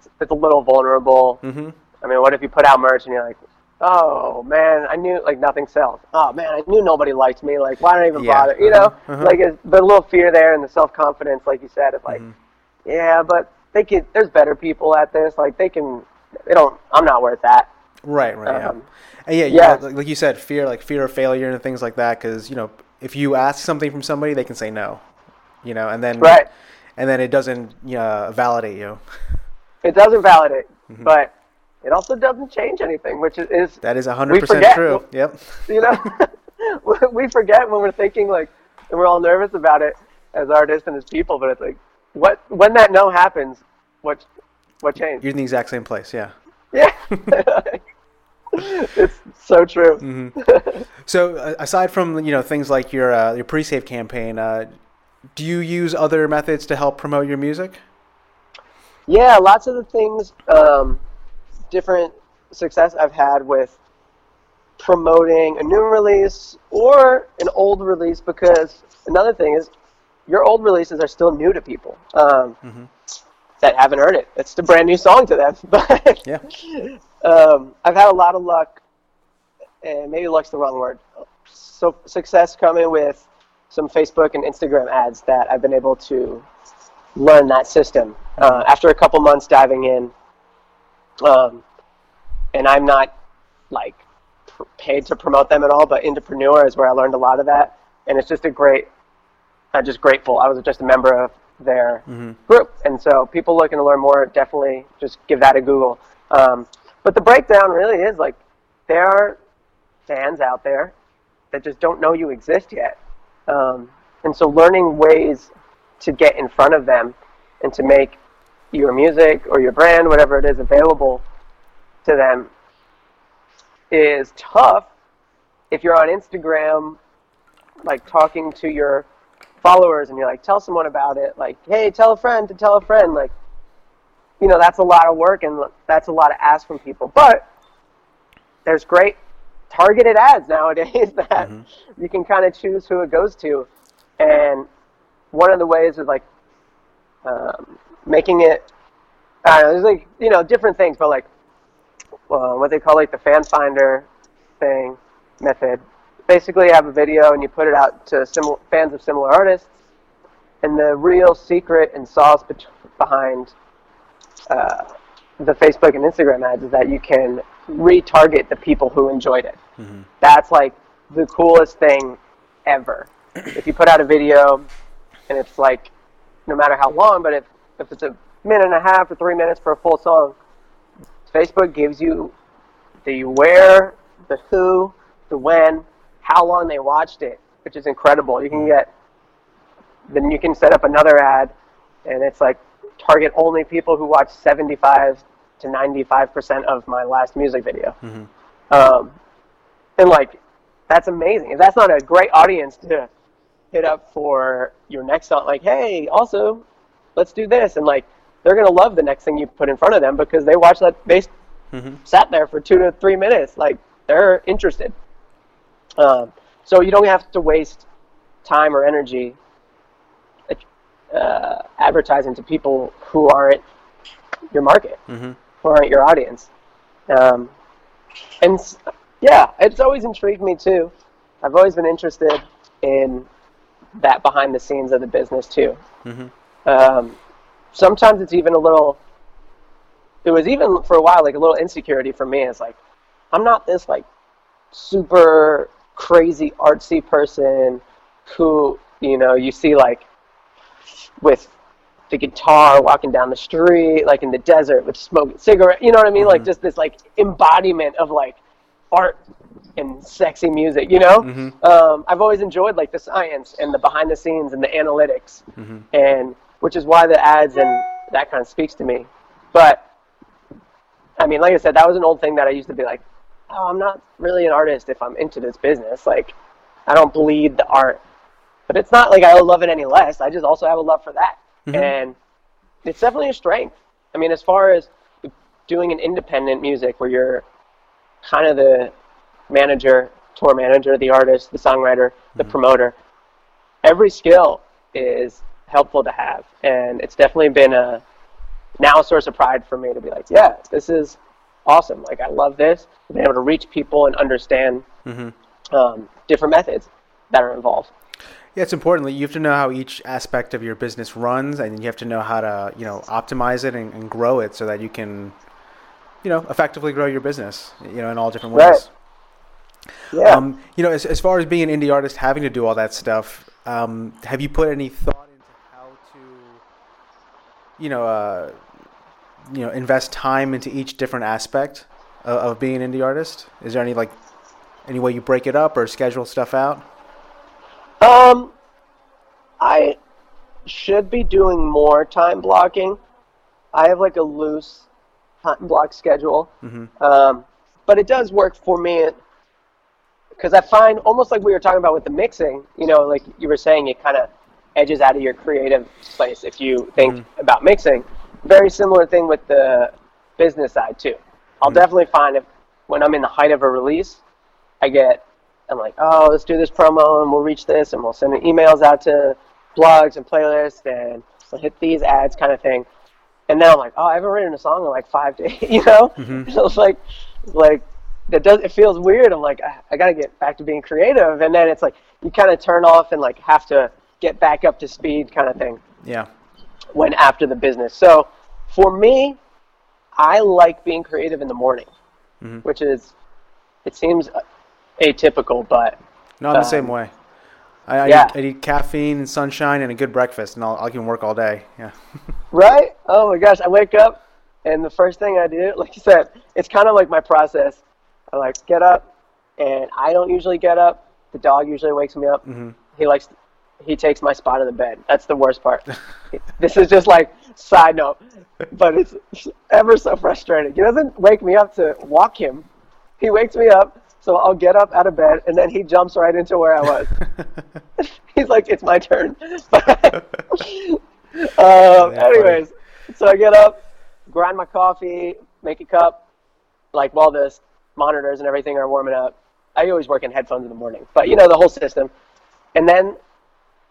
S2: it's, it's a little vulnerable.
S1: hmm
S2: I mean, what if you put out merch and you're like, oh man, I knew like nothing sells. Oh man, I knew nobody liked me. Like, why did I even
S1: Yeah.
S2: bother? You know,
S1: Uh-huh, uh-huh.
S2: like the little fear there and the self confidence, like you said, of like,
S1: Mm-hmm.
S2: yeah, but they can. There's better people at this. Like they can. They don't. I'm not worth that.
S1: Right, right, yeah.
S2: Um,
S1: And yeah,
S2: yeah.
S1: yeah, like, like you said, fear, like fear of failure and things like that. Because you know, if you ask something from somebody, they can say no. You know, and then
S2: Right.
S1: and then it doesn't you know, validate you.
S2: It doesn't validate,
S1: Mm-hmm.
S2: but it also doesn't change anything, which is, is
S1: That is hundred percent true. Yep.
S2: you know, (laughs) we forget when we're thinking like, and we're all nervous about it as artists and as people, but it's like, what when that no happens, what what changed?
S1: You're in the exact same place. Yeah. (laughs)
S2: Yeah, it's so true.
S1: Mm-hmm. So uh, aside from you know things like your uh, your pre-save campaign, uh, do you use other methods to help promote your music?
S2: Yeah, lots of the things, um, different success I've had with promoting a new release or an old release because another thing is your old releases are still new to people um,
S1: Mm-hmm.
S2: that haven't heard it. It's a brand new song to them. (laughs) But
S1: Yeah.
S2: um, I've had a lot of luck, and maybe luck's the wrong word. So success coming with some Facebook and Instagram ads that I've been able to learn that system uh, after a couple months diving in. Um, and I'm not like pr- paid to promote them at all, but Indepreneur is where I learned a lot of that, and it's just a great. I'm just grateful. I was just a member of their group, and so people looking to learn more definitely just give that a Google. Um, but the breakdown really is like there are fans out there that just don't know you exist yet, um, and so learning ways to get in front of them and to make your music or your brand, whatever it is, available to them is tough if you're on Instagram, like talking to your followers and you're like, tell someone about it. Like, hey, tell a friend to tell a friend. Like, you know, that's a lot of work and that's a lot of ask from people. But there's great targeted ads nowadays (laughs) that mm-hmm. you can kind of choose who it goes to. And one of the ways is like um, making it, I don't know, there's like, you know, different things, but like uh, what they call like the fan finder thing method. Basically, you have a video and you put it out to similar fans of similar artists. And the real secret and sauce bet- behind uh, the Facebook and Instagram ads is that you can retarget the people who enjoyed it. That's like the coolest thing ever. if you put out a video and it's like no matter how long, but if, if it's a minute and a half or three minutes for a full song, Facebook gives you the where, the who, the when, how long they watched it, which is incredible. You can get, then you can set up another ad, and it's like target only people who watch 75 to 95% of my last music video. Um, and like, that's amazing. If that's not a great audience to hit up for your next song, like, hey, also, let's do this. And like, they're going to love the next thing you put in front of them because they watched that, they sat there for two to three minutes. Like, they're interested. Um, so you don't have to waste time or energy uh, advertising to people who aren't your market, who aren't your audience. Um, and yeah, it's always intrigued me too. I've always been interested in that behind the scenes of the business too. Um, sometimes it's even a little. It was even for a while like a little insecurity for me. It's like I'm not this like super crazy artsy person who you know you see like with the guitar walking down the street like in the desert with smoking cigarette you know what i mean like just this like embodiment of like art and sexy music you know mm-hmm. um, i've always enjoyed like the science and the behind the scenes and the analytics mm-hmm. and which is why the ads and that kind of speaks to me but I mean, like I said, that was an old thing that I used to be like, oh, I'm not really an artist if I'm into this business. Like, I don't bleed the art. But it's not like I love it any less. I just also have a love for that. Mm-hmm. And it's definitely a strength. I mean, as far as doing an independent music where you're kind of the manager, tour manager, the artist, the songwriter, the promoter, every skill is helpful to have. And it's definitely been a now a source of pride for me to be like, yeah, this is awesome. Like, I love this. Being able to reach people and understand um, different methods that are involved.
S1: Yeah, it's important. You have to know how each aspect of your business runs, and you have to know how to, you know, optimize it and, and grow it so that you can, you know, effectively grow your business, you know, in all different
S2: Right.
S1: ways.
S2: Yeah.
S1: Um, you know, as, as far as being an indie artist, having to do all that stuff, um, have you put any thought into how to, you know, uh, you know, invest time into each different aspect of, of being an indie artist? Is there any like any way you break it up or schedule stuff out?
S2: Um, I should be doing more time blocking. I have like a loose time block schedule, mm-hmm. um, but it does work for me because I find almost like we were talking about with the mixing. You know, like you were saying, it kind of edges out of your creative place if you think mm-hmm. about mixing. Very similar thing with the business side too. I'll mm-hmm. definitely find if when I'm in the height of a release, I get, I'm like, oh, let's do this promo and we'll reach this and we'll send emails out to blogs and playlists and we'll hit these ads kind of thing. And then I'm like, oh, I haven't written a song in like five (laughs) days, you know?
S1: Mhm. (laughs)
S2: So it's like, like that does it feels weird. I'm like, I, I got to get back to being creative, and then it's like you kind of turn off and like have to get back up to speed, kind of thing
S1: Yeah.
S2: when after the business. So for me, I like being creative in the morning,
S1: Mhm.
S2: which is it seems atypical, but
S1: No, I'm the
S2: Um,
S1: same way. I, I,
S2: yeah.
S1: need, I need caffeine and sunshine and a good breakfast, and I'll, I can work all day. Yeah. (laughs)
S2: right? Oh my gosh, I wake up and the first thing I do, (laughs) like you said, it's kind of like my process. I like get up, and I don't usually get up. The dog usually wakes me up.
S1: hmm
S2: He likes, he takes my spot in the bed. That's the worst part. (laughs) this is just like side note, but it's ever so frustrating. He doesn't wake me up to walk him. He wakes me up, so I'll get up out of bed, and then he jumps right into where I was. (laughs) (laughs) He's like, "It's my turn." (laughs) um, anyways, so I get up, grind my coffee, make a cup, like while the monitors and everything are warming up. I always work in headphones in the morning, but you know the whole system. And then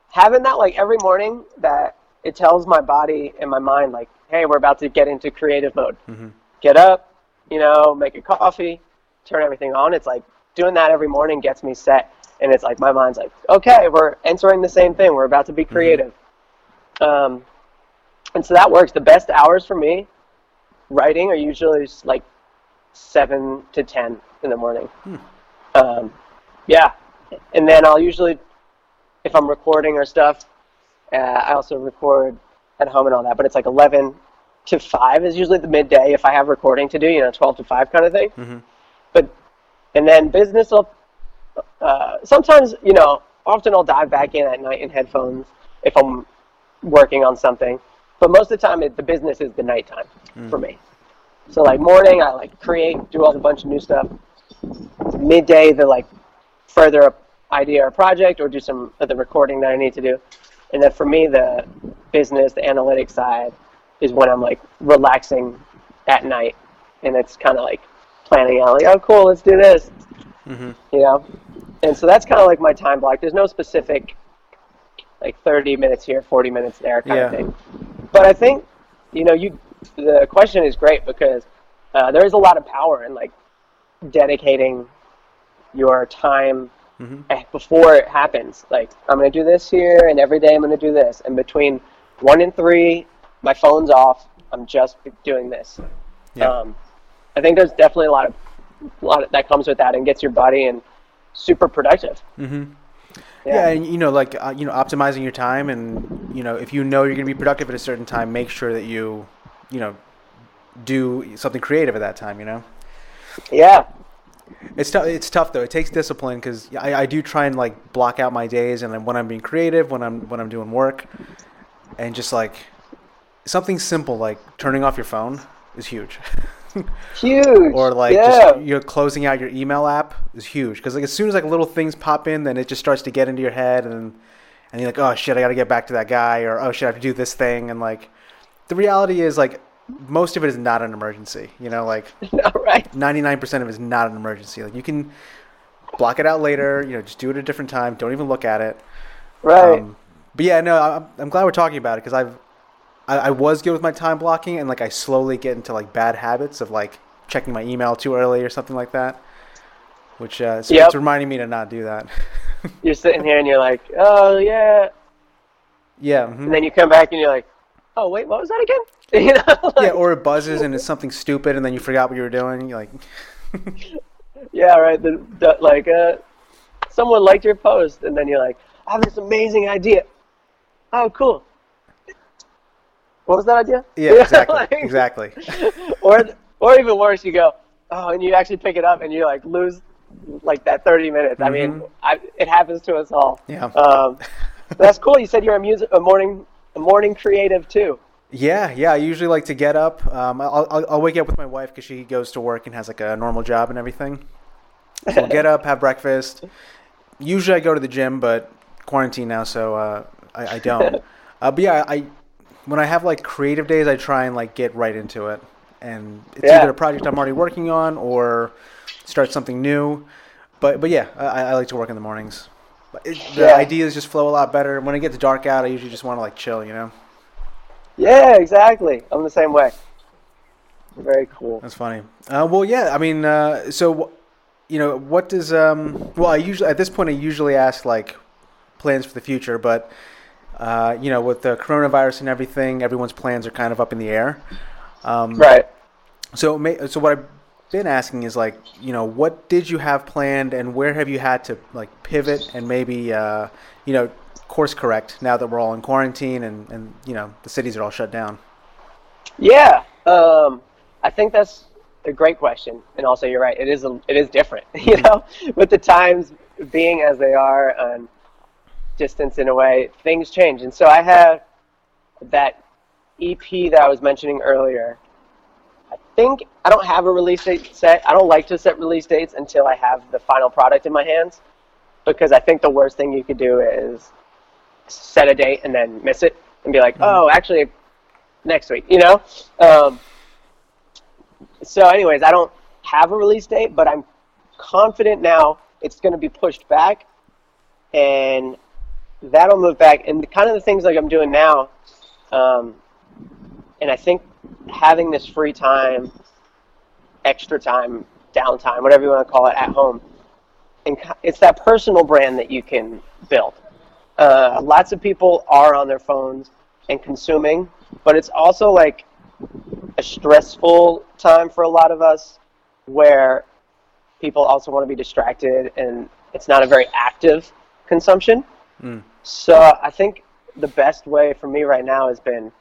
S2: having that like every morning that it tells my body and my mind like, hey, we're about to get into creative mode.
S1: Mhm.
S2: Get up, you know, make a coffee, turn everything on. It's like doing that every morning gets me set. And it's like my mind's like, okay, we're entering the same thing. We're about to be creative. Um, and so that works. The best hours for me writing are usually like seven to ten in the morning. Um, yeah, and then I'll usually, if I'm recording or stuff, uh, I also record at home and all that. But it's like eleven to five is usually the midday if I have recording to do. You know, twelve to five kind of thing.
S1: Mhm.
S2: And then business will. Uh, sometimes you know, often I'll dive back in at night in headphones if I'm working on something. But most of the time, it, the business is the nighttime for me. So like morning, I like create, do all the bunch of new stuff. Midday, the like further a idea or project, or do some of the recording that I need to do. And then for me, the business, the analytics side, is when I'm like relaxing at night, and it's kind of like planning out like, oh cool, let's do this,
S1: Mhm.
S2: you know. And so that's kind of like my time block. There's no specific like 30 minutes here, 40 minutes there kind of thing. But I think you know you the question is great because uh, there is a lot of power in like dedicating your time
S1: Mhm.
S2: eh, before it happens. Like I'm gonna do this here, and every day I'm gonna do this. And between one and three, my phone's off. I'm just doing this.
S1: Yeah.
S2: Um, I think there's definitely a lot of a lot of, that comes with that and gets your body and super productive.
S1: hmm Yeah. and you know, like uh, you know, optimizing your time, and you know, if you know you're going to be productive at a certain time, make sure that you, you know, do something creative at that time. You know,
S2: yeah.
S1: it's tough. It's tough though. It takes discipline because I, I do try and like block out my days, and when I'm being creative, when I'm when I'm doing work, and just like something simple like turning off your phone is huge. (laughs) (laughs)
S2: Huge.
S1: or like
S2: yeah.
S1: just you're closing out your email app is huge because like as soon as like little things pop in then it just starts to get into your head and and you're like oh shit i gotta get back to that guy or oh shit i have to do this thing and like the reality is like most of it is not an emergency you know like (laughs) 99% of it is not an emergency like you can block it out later you know just do it at a different time don't even look at it
S2: Right.
S1: um, but yeah, no, I'm, I'm glad we're talking about it because I've I, I was good with my time blocking and like I slowly get into like bad habits of like checking my email too early or something like that, which uh, it's,
S2: Yep.
S1: it's reminding me to not do that. (laughs)
S2: you're sitting here and you're like, oh yeah,
S1: yeah, mhm.
S2: and then you come back and you're like, oh wait, what was that again? (laughs) you know,
S1: yeah, or it buzzes and it's something stupid and then you forgot what you were doing. You're like, (laughs)
S2: yeah, right. The, the, like, uh, someone liked your post, and then you're like, I have this amazing idea. Oh, cool. What was that idea?
S1: yeah, (laughs) exactly,
S2: Like-
S1: exactly. (laughs)
S2: or, or even worse, you go, oh, and you actually pick it up, and you like lose like that 30 minutes. I mean,
S1: Mhm.
S2: I, it happens to us all.
S1: Yeah.
S2: Um, (laughs) that's cool. You said you're a music, a morning, a morning creative too.
S1: Yeah, yeah. I usually like to get up. Um, I'll, I'll, I'll wake up with my wife because she goes to work and has like a normal job and everything. So we'll get up, have breakfast. Usually I go to the gym, but quarantine now, so uh, I, I don't. Uh, but yeah, I when I have like creative days, I try and like get right into it, and it's
S2: Yeah.
S1: either a project I'm already working on or start something new. but but yeah, I, I like to work in the mornings. But It, the
S2: Yeah.
S1: ideas just flow a lot better. When it gets dark out, I usually just want to like chill, you know.
S2: Yeah, exactly. I'm the same way. Very cool.
S1: That's funny. Uh, well, yeah. I mean, uh, so you know, what does um? Well, I usually at this point I usually ask like plans for the future, but uh, you know, with the coronavirus and everything, everyone's plans are kind of up in the air. Um,
S2: Right.
S1: So, so what I've been asking is like, you know, what did you have planned, and where have you had to like pivot and maybe, uh, you know, course correct now that we're all in quarantine and and you know the cities are all shut down.
S2: Yeah, um, I think that's a great question, and also you're right. It is a, it is different, (laughs) you know, with the times being as they are and distance in a way, things change. And so I have that EP that I was mentioning earlier. I think I don't have a release date set. I don't like to set release dates until I have the final product in my hands, because I think the worst thing you could do is set a date and then miss it and be like, oh, actually next week, you know? Um, so, anyways, I don't have a release date, but I'm confident now it's going to be pushed back, and that'll move back. And kind of the things like I'm doing now, um, and I think having this free time, extra time, downtime, whatever you want to call it, at home, and it's that personal brand that you can build. Uh, lots of people are on their phones and consuming, but it's also like a stressful time for a lot of us where people also want to be distracted and it's not a very active consumption. So I think the best way for me right now has been,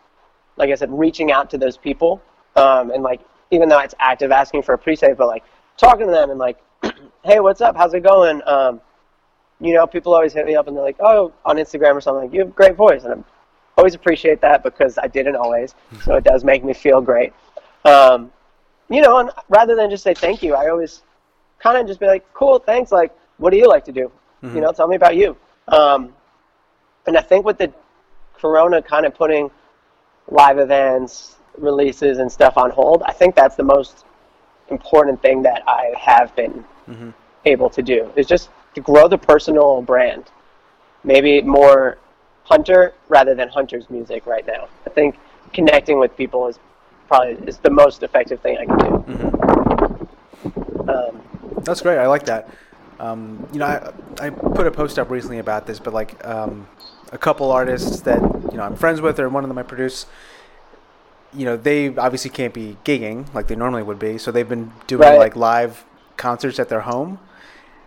S2: like I said, reaching out to those people. Um, and like, even though it's active asking for a pre-save, but like talking to them and like, (clears throat) hey, what's up? How's it going? Um, you know, people always hit me up and they're like, oh, on Instagram or something, like, you have a great voice. And I always appreciate that because I didn't always. So it does make me feel great. Um, you know, and rather than just say thank you, I always kind of just be like, cool, thanks. Like, what do you like to do? You know, tell me about you. Um, and I think with the Corona kind of putting live events, releases, and stuff on hold, I think that's the most important thing that I have been able to do is just to grow the personal brand. Maybe more hunter rather than hunter's music right now. I think connecting with people is probably is the most effective thing I can do. Um,
S1: That's great. I like that. Um, you know, I, I put a post up recently about this, but like um, a couple artists that you know I'm friends with, or one of them I produce. You know, they obviously can't be gigging like they normally would be, so they've been doing
S2: Right.
S1: like live concerts at their home,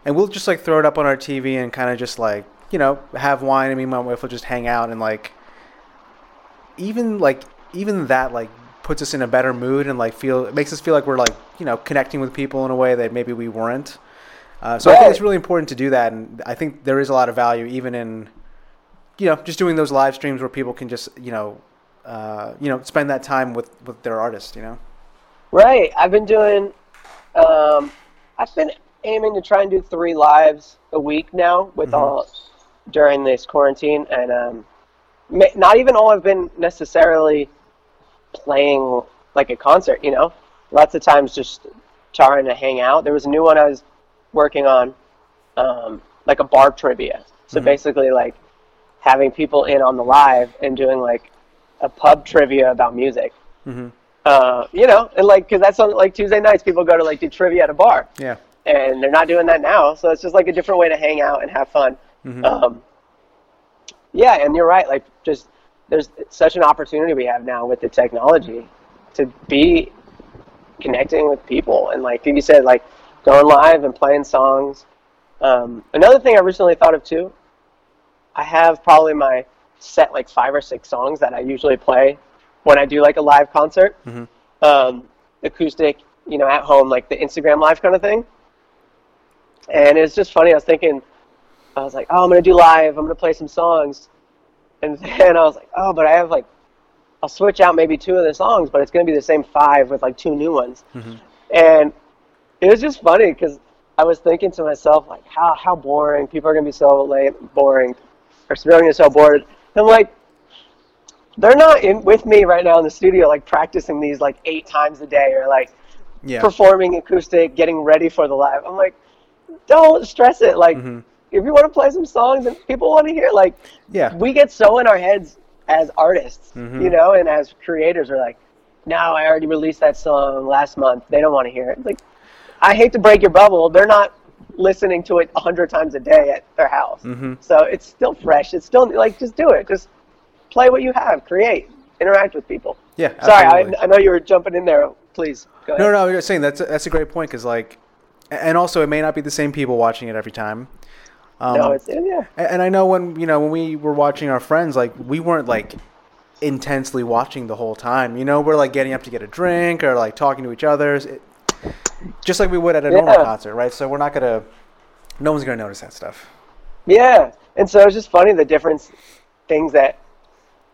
S1: and we'll just like throw it up on our TV and kind of just like you know have wine. I mean, my wife will just hang out and like even like even that like puts us in a better mood and like feel it makes us feel like we're like you know connecting with people in a way that maybe we weren't. Uh, so I think it's really important to do that, and I think there is a lot of value even in you know just doing those live streams where people can just you know uh, you know spend that time with with their artist. You know.
S2: Right. I've been doing. Um, I've been aiming to try and do three lives a week now with all during this quarantine, and um, not even all have been necessarily playing like a concert. You know, lots of times just trying to hang out. There was a new one I was working on, um, like a bar trivia. So basically, like having people in on the live and doing like a pub trivia about music uh, you know, and like, cause that's on like Tuesday nights, people go to like do trivia at a bar,
S1: Yeah.
S2: and they're not doing that now. So it's just like a different way to hang out and have fun. Um, yeah, and you're right. Like, just there's such an opportunity we have now with the technology to be connecting with people, and like you said, like going live and playing songs. Um, another thing I recently thought of too, I have probably my set like five or six songs that I usually play when I do like a live concert, um, acoustic, you know, at home, like the Instagram live kind of thing. And it's just funny. I was thinking, I was like, oh, I'm gonna do live. I'm gonna play some songs, and then I was like, oh, but I have like, I'll switch out maybe two of the songs, but it's gonna be the same five with like two new ones. And it was just funny because I was thinking to myself, like, how how boring. People are gonna be so late, boring, or people are gonna be so bored. And I'm like, they're not in with me right now in the studio, like practicing these like eight times a day, or like
S1: Yeah.
S2: performing acoustic, getting ready for the live. I'm like, don't stress it. Like, mm-hmm. if you want to play some songs and people want to hear, like,
S1: yeah,
S2: we get so in our heads as artists, mm-hmm. you know, and as creators, are like, no, I already released that song last month. They don't want to hear it. Like, I hate to break your bubble. They're not listening to it a hundred times a day at their house. Mm-hmm. So it's still fresh. It's still like just do it. Just play what you have. Create. Interact with people.
S1: Yeah.
S2: Sorry, I, I, know you were jumping in there. Please.
S1: No, no, you're saying that's a, that's a great point because like, and also it may not be the same people watching it every time.
S2: Um, no, it's yeah.
S1: And I know when you know when we were watching our friends, like we weren't like intensely watching the whole time. You know, we're like getting up to get a drink or like talking to each other, it, just like we would at a yeah. normal concert, right? So we're not gonna, no one's gonna notice that stuff.
S2: Yeah, and so it's just funny the difference things that,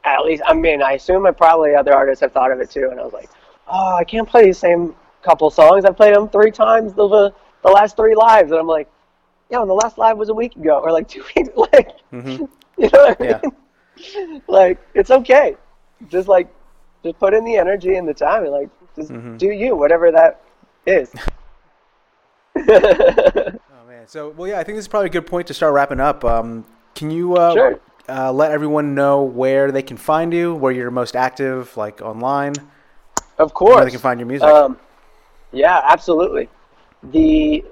S2: at least I mean, I assume I probably other artists have thought of it too, and I was like, oh, I can't play the same couple songs. I played them three times the the last three lives, and I'm like, yeah, and the last live was a week ago or like (laughs) two weeks. Like, mm-hmm. (laughs) you know what I mean? Yeah. (laughs) like, it's okay. Just like, just put in the energy and the time, and like, just mm-hmm. do you, whatever that is. (laughs) (laughs)
S1: oh man. So, well, yeah, I think this is probably a good point to start wrapping up. Um, can you uh,
S2: sure.
S1: uh, let everyone know where they can find you, where you're most active, like online?
S2: Of course. Where
S1: they can find your music.
S2: Um, yeah, absolutely. The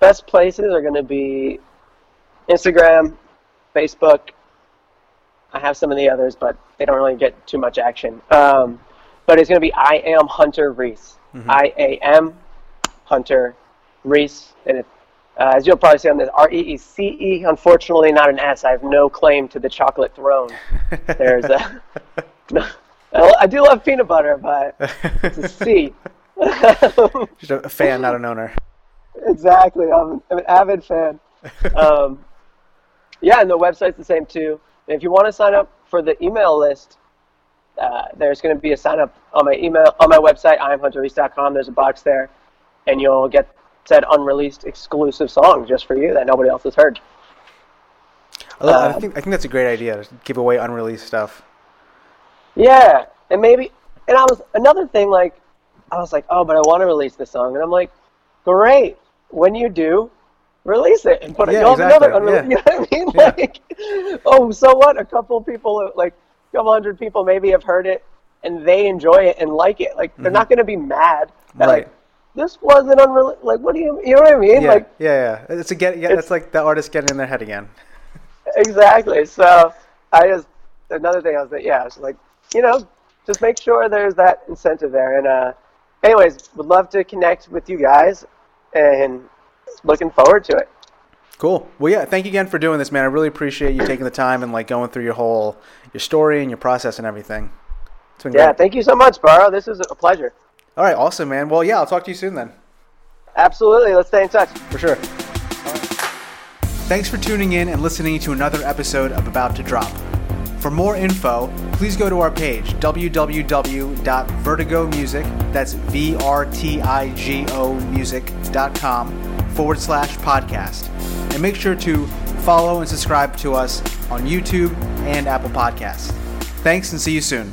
S2: best places are going to be Instagram, Facebook. I have some of the others, but they don't really get too much action. Um, but it's going to be I am Hunter Reece. Mm-hmm. I A M Hunter Reece. And it, uh, as you'll probably see on this, R E E C E. Unfortunately, not an S. I have no claim to the chocolate throne. There's a. (laughs) No, I do love peanut butter, but it's a C. (laughs)
S1: Just a fan, not an owner.
S2: Exactly. I'm, I'm an avid fan. Um, yeah, and the website's the same too. And if you want to sign up for the email list, uh, there's going to be a sign up on my email on my website, imhunterreece.com. There's a box there, and you'll get said unreleased exclusive song just for you that nobody else has heard.
S1: I, love, uh, I think I think that's a great idea to give away unreleased stuff.
S2: Yeah, and maybe, and I was another thing like, I was like, oh, but I want to release this song, and I'm like, great. When you do, release it and put it. Yeah, exactly. another unreleased. (laughs) Yeah. You know what I mean? Yeah. Like, oh, so what? A couple people, like a couple hundred people, maybe have heard it and they enjoy it and like it. Like they're mm-hmm. not going to be mad. That, right. Like this wasn't unreleased. Like what do you? You know what I mean?
S1: Yeah,
S2: like
S1: yeah, yeah. It's a get. Yeah, it's, it's like the artist getting in their head again.
S2: exactly. So I just another thing I was like, yeah, I was like, you know, just make sure there's that incentive there. And uh, anyways, would love to connect with you guys, and looking forward to it.
S1: Cool. Well, yeah. Thank you again for doing this, man. I really appreciate you taking the time and like going through your whole your story and your process and everything.
S2: Yeah. Great. Thank you so much, Burrow. This is a pleasure.
S1: All right. Awesome, man. Well, yeah. I'll talk to you soon then.
S2: Absolutely. Let's stay in touch.
S1: For sure. Thanks for tuning in and listening to another episode of About to Drop. For more info, please go to our page, www.vertigomusic, that's V-R-T-I-G-O music.com forward slash podcast. And make sure to follow and subscribe to us on YouTube and Apple Podcasts. Thanks and see you soon.